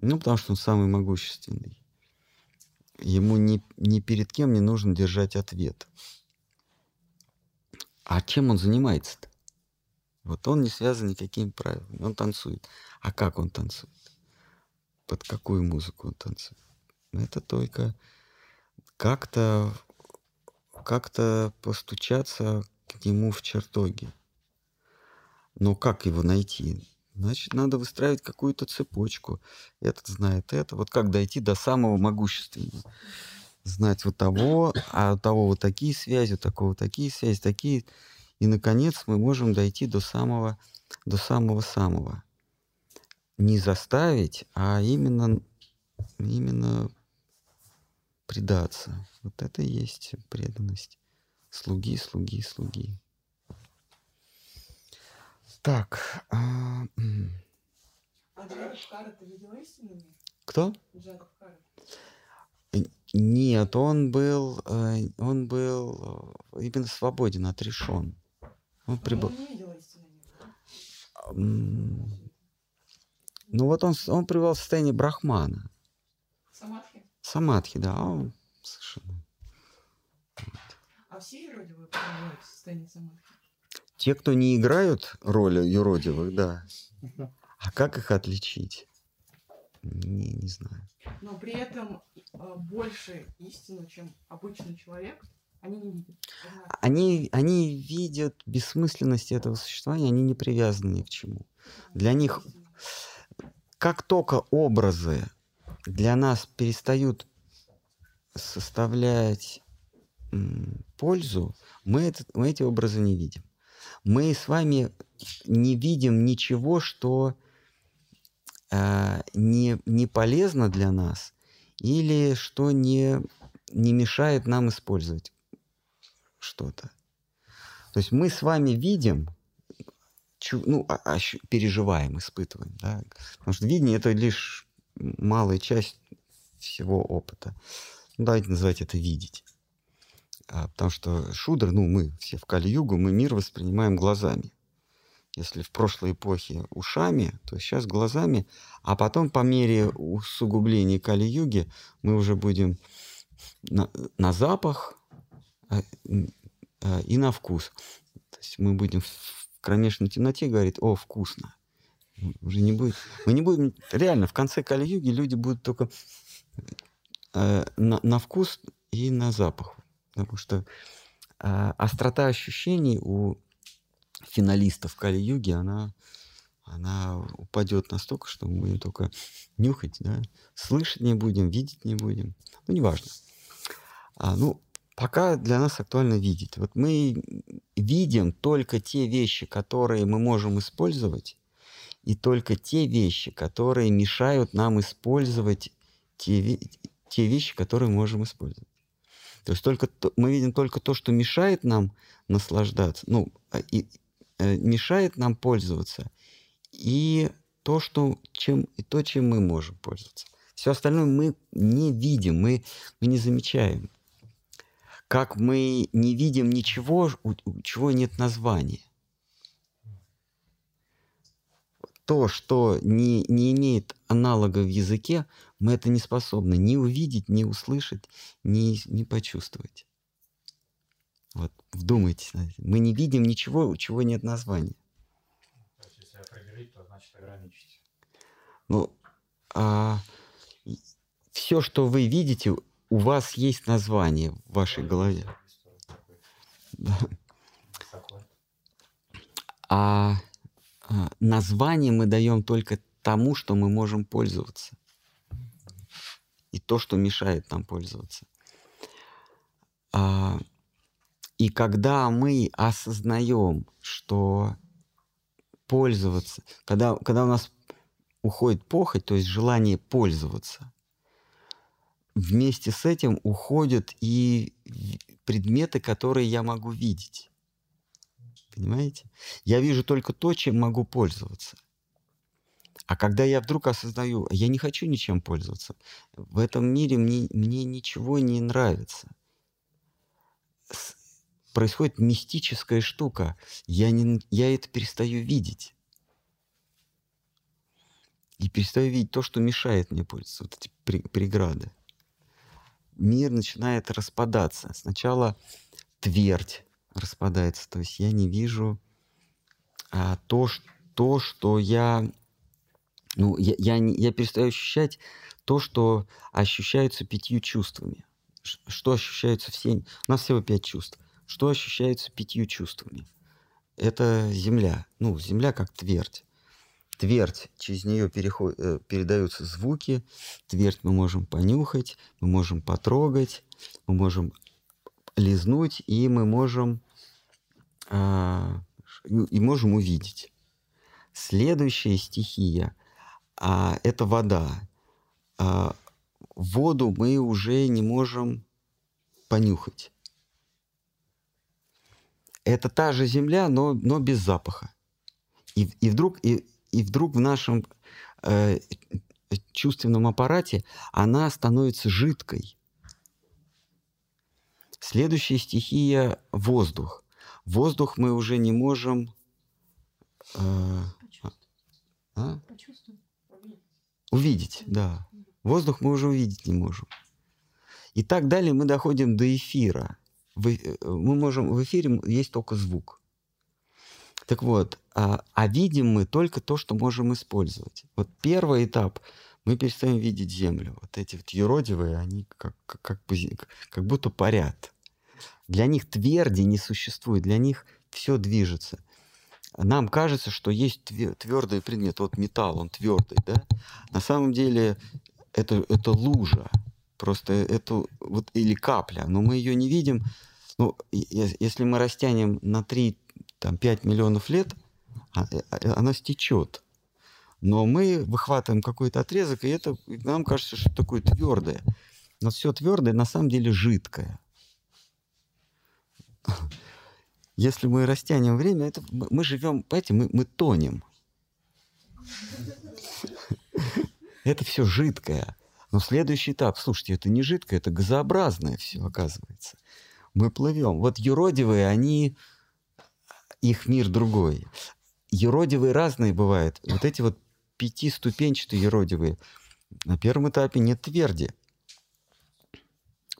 Ну, потому что он самый могущественный. Ему ни, ни перед кем не нужно держать ответ. А чем он занимается-то? Вот он не связан никакими правилами. Он танцует. А как он танцует? Под какую музыку он танцует? Это только как-то как-то постучаться к нему в чертоге. Но как его найти? Значит, надо выстраивать какую-то цепочку. Этот знает это. Вот как дойти до самого могущественного. Знать вот того, а у того вот такие связи, у такого такие связи, такие. И, наконец, мы можем дойти до самого, до самого-самого. Не заставить, а именно, именно предаться. Вот это и есть преданность. Слуги, слуги, слуги. Так. а, А Джадавкара ты видела истинными? Кто? Джадавкара. Нет, он был, э, он был э, именно свободен, отрешен. Он прибыл. Истинными. М, Ну вот он, он пребывал в состоянии брахмана. Самадхи. Самадхи, да, а он совершенно. А все юродивые пребывают в состоянии самадхи? Те, кто не играют роли юродивых, да. (laughs) А как их отличить? Не, не знаю. Но при этом э, больше истину, чем обычный человек, они не видят. Они, они видят бессмысленность этого существования, они не привязаны ни к чему. Для них как только образы для нас перестают составлять пользу, мы, этот- мы эти образы не видим. Мы с вами не видим ничего, что а, не, не полезно для нас или что не, не мешает нам использовать что-то. То есть мы с вами видим, ну, а- ощу- переживаем, испытываем, да, Потому что видение это лишь малая часть всего опыта. Ну, давайте называть это видеть. А, потому что шудр, ну, мы все в Кали-Югу, мы мир воспринимаем глазами. Если в прошлой эпохе ушами, то сейчас глазами, а потом по мере усугубления Кали-Юги мы уже будем на, на запах а, а, и на вкус. То есть мы будем в кромешной темноте говорить, о, вкусно. Уже не будет. Мы не будем. Реально, в конце Кали-Юги люди будут только э, на, на вкус и на запах. Потому что э, острота ощущений у финалистов Кали-Юги, она, она упадет настолько, что мы будем только нюхать, да? слышать не будем, видеть не будем. Ну, неважно. А, ну, пока для нас актуально видеть. Вот мы видим только те вещи, которые мы можем использовать, и только те вещи, которые мешают нам использовать те, те вещи, которые мы можем использовать. То есть только то- мы видим только то, что мешает нам наслаждаться, ну, а, и, мешает нам пользоваться, и то, что, чем, и то, чем мы можем пользоваться. Все остальное мы не видим, мы, мы не замечаем. Как мы не видим ничего, у, у чего нет названия. то, что не, не имеет аналога в языке, мы это не способны ни увидеть, ни услышать, ни, ни почувствовать. Вот, вдумайтесь. Мы не видим ничего, у чего нет названия. То есть, если определить, то значит ограничить. Ну, все, что вы видите, у вас есть название в вашей голове. Да. А, а, название мы даем только тому, что мы можем пользоваться. И то, что мешает нам пользоваться. А, и когда мы осознаем, что пользоваться, когда, когда у нас уходит похоть, то есть желание пользоваться, вместе с этим уходят и предметы, которые я могу видеть. Понимаете? Я вижу только то, чем могу пользоваться. А когда я вдруг осознаю, «А я не хочу ничем пользоваться, в этом мире мне, мне ничего не нравится. Происходит мистическая штука. Я, не, я это перестаю видеть. И перестаю видеть то, что мешает мне пользоваться, вот эти преграды. Мир начинает распадаться. Сначала твердь распадается, то есть я не вижу а, то, ш- то, что я, ну, я, я, не- я перестаю ощущать то, что ощущается пятью чувствами. Что ощущается всеми? У нас всего пять чувств. Что ощущается пятью чувствами? Это земля. Ну, земля как твердь. Твердь, через нее переход, э, передаются звуки. Твердь мы можем понюхать, мы можем потрогать, мы можем лизнуть, и мы можем ш- и можем увидеть. Следующая стихия а, это вода. А, воду мы уже не можем понюхать. Это та же земля, но, но без запаха. И, и, вдруг, и, и вдруг в нашем э, чувственном аппарате она становится жидкой. Следующая стихия – воздух. Воздух мы уже не можем э, а? Увидеть, да. Воздух мы уже увидеть не можем. И так далее мы доходим до эфира. В э- мы можем, в эфире есть только звук. Так вот, а, а видим мы только то, что можем использовать. Вот первый этап мы перестаем видеть Землю. Вот эти вот юродивые, они как, как, как, как будто парят. Для них тверди не существует, для них все движется. Нам кажется, что есть твердый предмет. Вот металл, он твердый, да? На самом деле это, это лужа. Просто это вот или капля, но мы ее не видим. Ну, если мы растянем на 3, там, 5 миллионов лет, а- а- она стечет. Но мы выхватываем какой-то отрезок, и это нам кажется, что такое твердое. Но все твердое на самом деле жидкое. Если мы растянем время, это мы живем, понимаете, мы, мы тонем. Это все жидкое. Но следующий этап, слушайте, это не жидкое, это газообразное все, оказывается. Мы плывем. Вот юродивые, они, их мир другой. Юродивые разные бывают. Вот эти вот пятиступенчатые юродивые. На первом этапе нет тверди.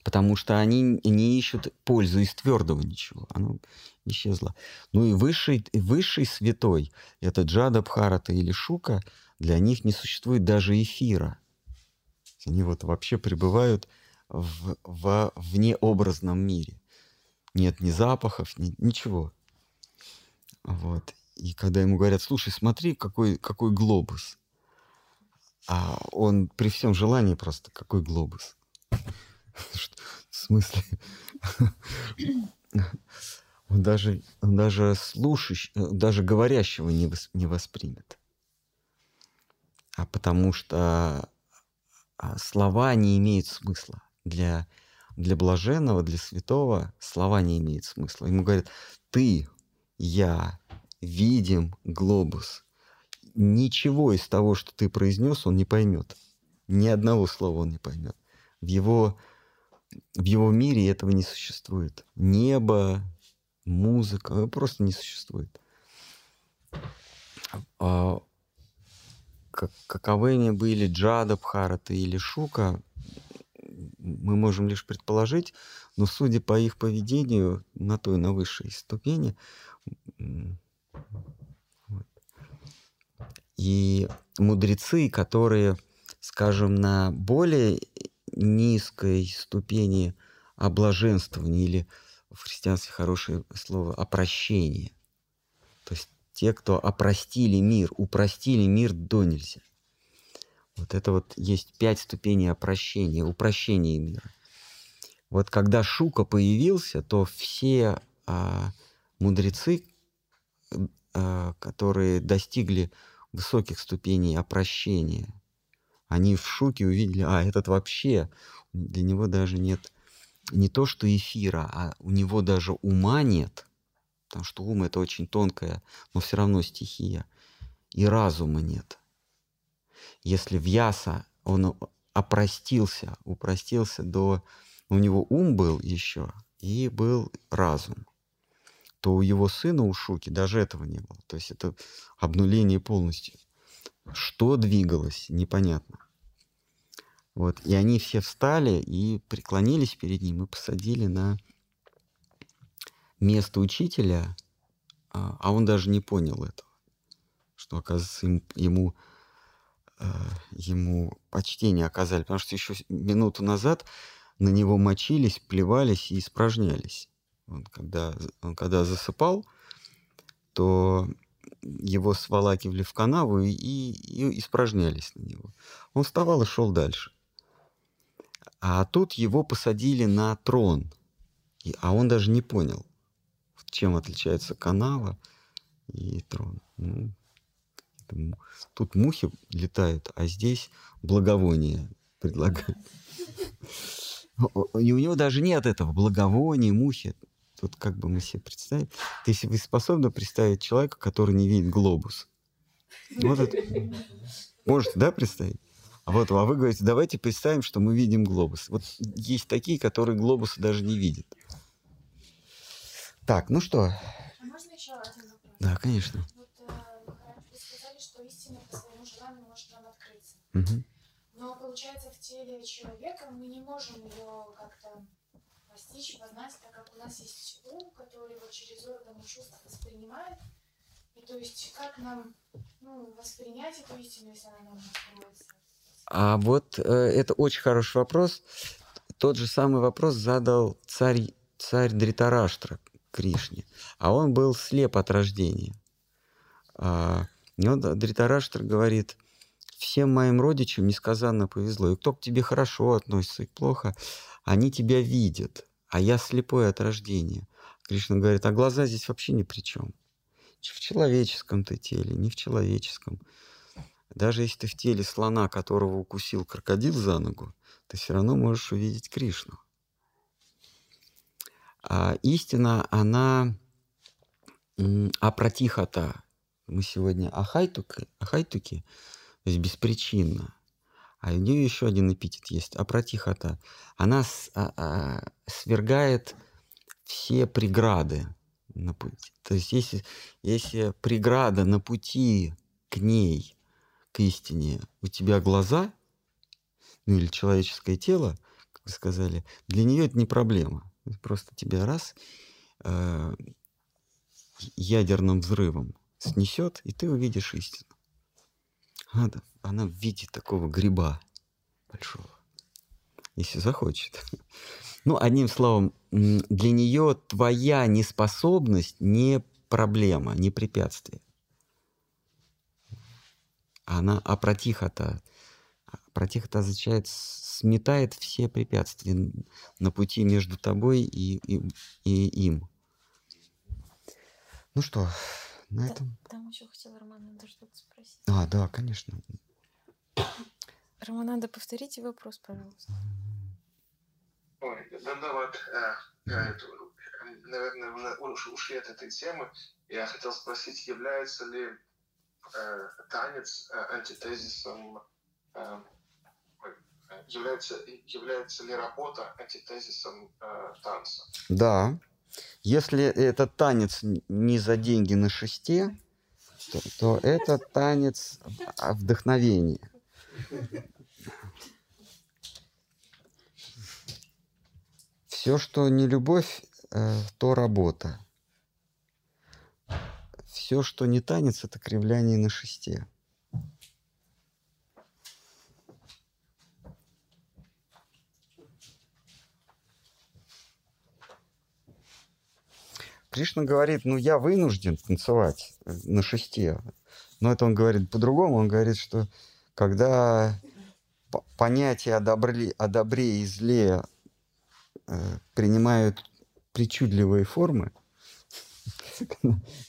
Потому что они не ищут пользу из твердого ничего. Оно исчезло. Ну и высший, высший святой, это Джада Бхарата или Шука, для них не существует даже эфира. Они вот вообще пребывают в, в внеобразном мире. Нет ни запахов, ни, ничего. Вот. И когда ему говорят, слушай, смотри, какой, какой глобус. А он при всем желании просто, какой глобус. (laughs) В смысле? (laughs) Он даже, он даже слушающий, даже говорящего не, вос- не воспримет. А потому что слова не имеют смысла. Для, для блаженного, для святого слова не имеют смысла. Ему говорят, ты, я, видим глобус. Ничего из того, что ты произнес, он не поймет. Ни одного слова он не поймет. В его, в его мире этого не существует. Небо, музыка, просто не существует. Как- каковыми были Джада, Бхарата или Шука, мы можем лишь предположить, но судя по их поведению на той, на высшей ступени, вот. и мудрецы, которые, скажем, на более низкой ступени облаженствования или в христианстве хорошее слово опрощение. То есть те, кто опростили мир, упростили мир до нельзя. Вот это вот есть пять ступеней опрощения, упрощения мира. Вот когда Шука появился, то все а, мудрецы, а, которые достигли высоких ступеней опрощения, они в Шуке увидели, а этот вообще, для него даже нет не то что эфира, а у него даже ума нет, потому что ум это очень тонкая, но все равно стихия, и разума нет. Если в Яса он опростился, упростился до... У него ум был еще, и был разум. То у его сына, у Шуки, даже этого не было. То есть это обнуление полностью. Что двигалось, непонятно. Вот. И они все встали и преклонились перед ним и посадили на место учителя а, а он даже не понял этого, что, оказывается, им- ему, э, ему почтение оказали, потому что еще минуту назад на него мочились, плевались и испражнялись. Он когда, он когда засыпал, то его сволакивали в канаву и, и испражнялись на него. Он вставал и шел дальше. А тут его посадили на трон, и- а он даже не понял, чем отличается канава и трон. Ну, это тут мухи летают, а здесь благовоние предлагают. И у него даже нет этого благовония, мухи. Тут как бы мы себе представим. Если вы способны представить человека, который не видит глобус. Вот это. Можете, да, представить? А вот, а вы говорите, давайте представим, что мы видим глобус. Вот есть такие, которые глобусы даже не видят. Так, ну что? А можно еще один вопрос? Да, конечно. Вот э, вы сказали, что истина по своему желанию может нам открыться. Мгм. Но получается, в теле человека мы не можем ее как-то постичь, познать, так как у нас есть ум, который вот через органы чувств воспринимает. И то есть как нам ну, воспринять эту истину, если она нам откроется? А вот э, это очень хороший вопрос. Тот же самый вопрос задал царь, царь Дритараштра Кришне. А он был слеп от рождения. А, и он, Дритараштра говорит, всем моим родичам несказанно повезло. И кто к тебе хорошо относится и плохо, они тебя видят. А я слепой от рождения. Кришна говорит, а глаза здесь вообще ни при чем. В человеческом ты теле, не в человеческом. Даже если ты в теле слона, которого укусил крокодил за ногу, ты все равно можешь увидеть Кришну. А истина, она м, апратихата. Мы сегодня ахайтуки, ахайтуки, то есть беспричинно. А у нее еще один эпитет есть, апратихата. Она с- а- а, свергает все преграды на пути. То есть если, если преграда на пути к ней, к истине, у тебя глаза, ну или человеческое тело, как вы сказали, для нее это не проблема. Просто тебя раз э, ядерным взрывом снесет, и ты увидишь истину. Она, она в виде такого гриба большого, если захочет. (laughs) Ну, одним словом, для нее твоя неспособность не проблема, не препятствие. Она апротихота. Протихота означает сметает все препятствия на пути между тобой и, и, и им. Ну что, на Да, этом... Там еще хотела Романанда что-то спросить. А, да, конечно. Романанда, повторите вопрос, пожалуйста. Ой, да, да, вот, э, э, наверное, уже уш- ушли от этой темы. Я хотел спросить, является ли э, танец э, антитезисом, э, является, является ли работа антитезисом э, танца? Да. Если этот танец не за деньги на шесте, то, то это танец вдохновения. Все, что не любовь, э, то работа. Все, что не танец, это кривляние на шесте. Кришна говорит, ну я вынужден танцевать э, на шесте. Но это он говорит по-другому. Он говорит, что когда понятия о добре, о добре и зле э, принимают причудливые формы,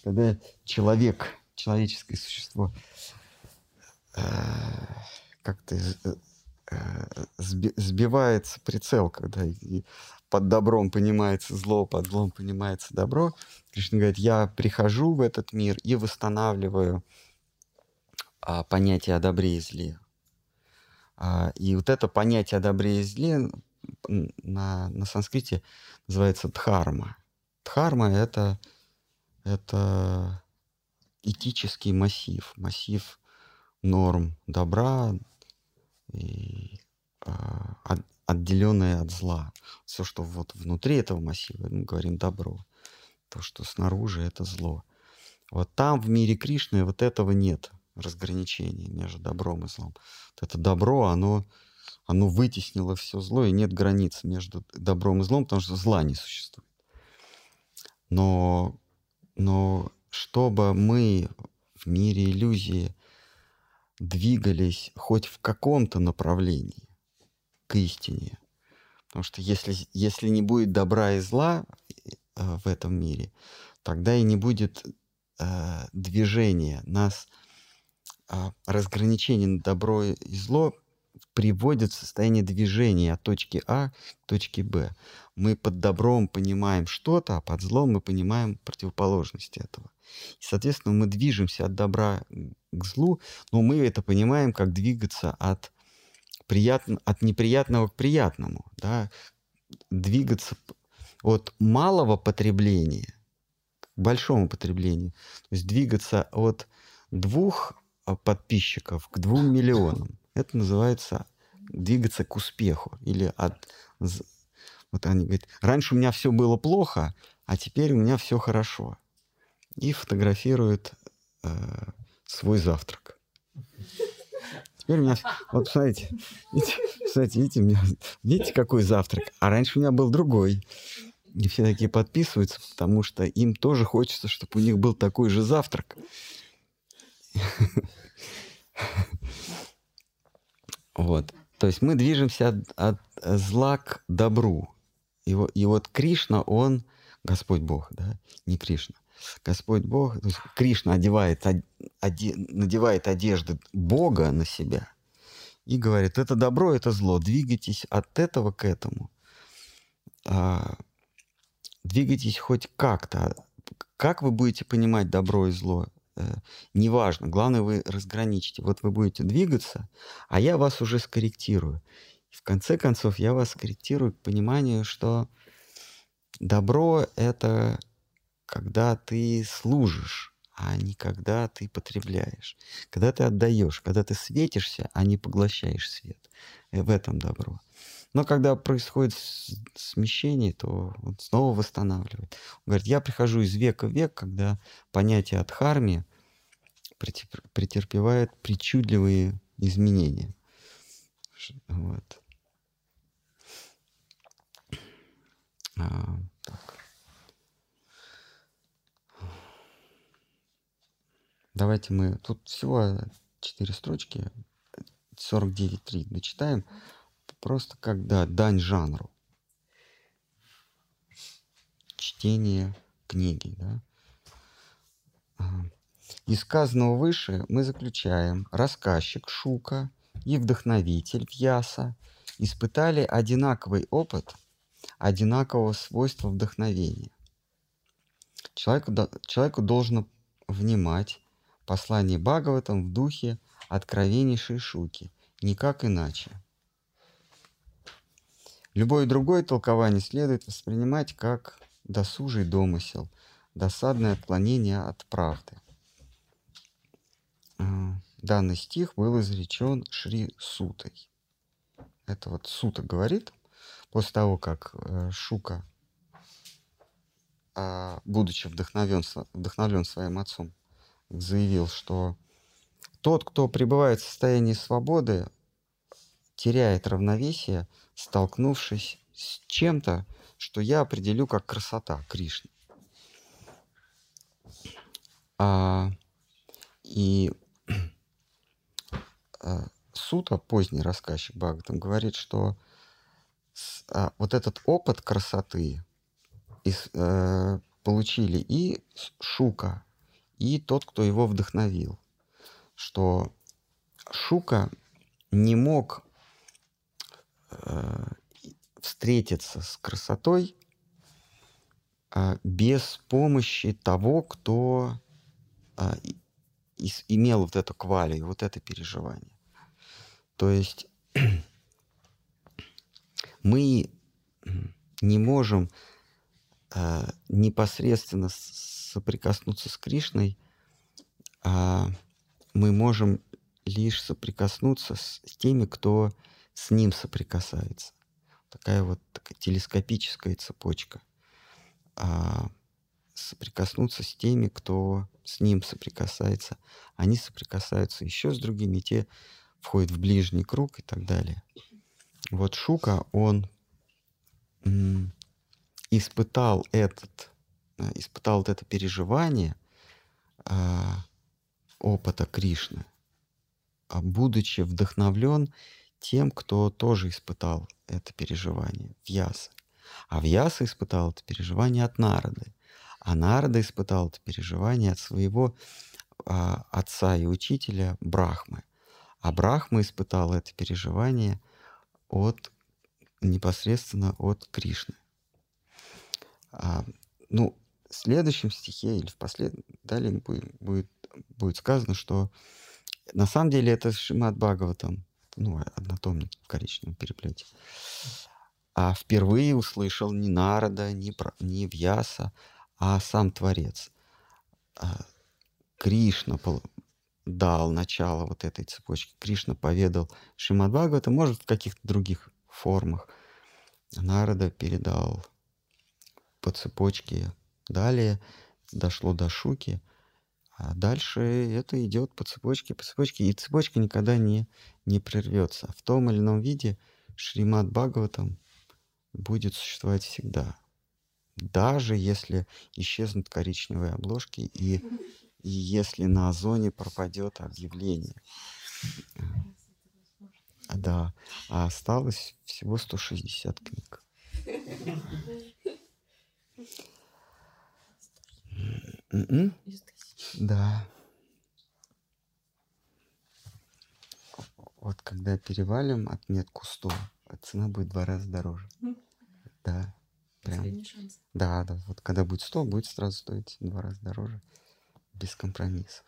когда человек, человеческое существо э, как-то э, сби- сбивается прицел, когда под добром понимается зло, под злом понимается добро. Кришна говорит, я прихожу в этот мир и восстанавливаю а, понятие о добре и зле. А, и вот это понятие о добре и зле на, на санскрите называется дхарма. Дхарма это, это этический массив, массив норм добра и а, отделенное от зла. Все, что вот внутри этого массива, мы говорим добро. То, что снаружи, это зло. Вот там, в мире Кришны, вот этого нет разграничения между добром и злом. Вот это добро, оно, оно вытеснило все зло, и нет границ между добром и злом, потому что зла не существует. Но, но чтобы мы в мире иллюзии двигались хоть в каком-то направлении к истине, потому что если, если не будет добра и зла э, в этом мире, тогда и не будет э, движения. Нас э, разграничение на добро и зло приводит в состояние движения от точки А к точке Б. Мы под добром понимаем что-то, а под злом мы понимаем противоположность этого. И, соответственно, мы движемся от добра к злу, но мы это понимаем, как двигаться от, приятно, от неприятного к приятному. Да? Двигаться от малого потребления к большому потреблению. То есть двигаться от двух а, подписчиков к двум миллионам. (laughs) Это называется двигаться к успеху. Или от... Вот они говорят, раньше у меня все было плохо, а теперь у меня все хорошо. И фотографируют э, свой завтрак. (laughs) Теперь у меня... Вот смотрите, видите, кстати, видите, меня, видите, какой завтрак? А раньше у меня был другой. И все такие подписываются, потому что им тоже хочется, чтобы у них был такой же завтрак. Вот. То есть мы движемся от, от зла к добру. И, и вот Кришна, он, Господь Бог, да, не Кришна. Господь Бог, то есть Кришна одевает, оде, надевает одежды Бога на себя и говорит, это добро, это зло, двигайтесь от этого к этому. А, двигайтесь хоть как-то. Как вы будете понимать добро и зло? Э, неважно, главное вы разграничите. Вот вы будете двигаться, а я вас уже скорректирую. И в конце концов я вас скорректирую к пониманию, что добро — это когда ты служишь, а не когда ты потребляешь. Когда ты отдаешь, когда ты светишься, а не поглощаешь свет. И э, в этом добро. Но когда происходит смещение, то он снова восстанавливает. Он говорит, я прихожу из века в век, когда понятие от претерпевает причудливые изменения. Вот. А, так. Давайте мы... Тут всего четыре строчки, 49.3 дочитаем. Просто как, да, дань жанру. Чтение книги, да. Из сказанного выше мы заключаем, рассказчик Шука и вдохновитель Вьяса испытали одинаковый опыт одинакового свойства вдохновения. Человеку, человеку должно внимать послание Бхагаватам в духе откровеннейшей шуки, никак иначе. Любое другое толкование следует воспринимать как досужий домысел, досадное отклонение от правды. А, данный стих был изречен Шри Сутой. Это вот Сута говорит, после того, как э, Шука, а, будучи вдохновен, вдохновлен своим отцом, заявил, что тот, кто пребывает в состоянии свободы, теряет равновесие, столкнувшись с чем-то, что я определю как красота Кришны. А, и (clears throat) а, Сута, поздний рассказчик Бхагаватам, говорит, что с, а, вот этот опыт красоты из, а, получили и Шука, и тот, кто его вдохновил. Что Шука не мог э, встретиться с красотой э, без помощи того, кто э, имел вот эту квалию, вот это переживание. То есть (clears throat) мы не можем э, непосредственно соприкоснуться с Кришной, а мы можем лишь соприкоснуться с теми, кто с ним соприкасается. Такая вот такая телескопическая цепочка. А, соприкоснуться с теми, кто с ним соприкасается. Они соприкасаются еще с другими, те входят в ближний круг и так далее. Вот Шука, он испытал этот, испытал вот это переживание а, опыта Кришны, а будучи вдохновлен тем, кто тоже испытал это переживание, Вьяса. А Вьяса испытал это переживание от Нарады. А Нарада испытал это переживание от своего а, отца и учителя Брахмы. А Брахма испытал это переживание от непосредственно от Кришны. А, ну, в следующем стихе или в послед... далее будет, будет, будет сказано, что на самом деле это Шимат Бхагаватам, ну, однотомник в коричневом переплете. А впервые услышал не Нарада, не, Пра- не Вьяса, а сам Творец. А, Кришна дал начало вот этой цепочке. Кришна поведал Шримад Бхагавата, может, в каких-то других формах. Нарада передал по цепочке. Далее дошло до Шуки. А дальше это идет по цепочке, по цепочке. И цепочка никогда не, не прервется. В том или ином виде Шримад Бхагаватам будет существовать всегда. Даже если исчезнут коричневые обложки и, и если на озоне пропадет объявление. Да, а осталось всего 160 книг. Из тысячи. Да. Вот когда перевалим отметку 100, а цена будет в два раза дороже. Да. Прям. Последний шанс. Да, да. Вот когда будет 100, будет сразу стоить в два раза дороже. Без компромиссов.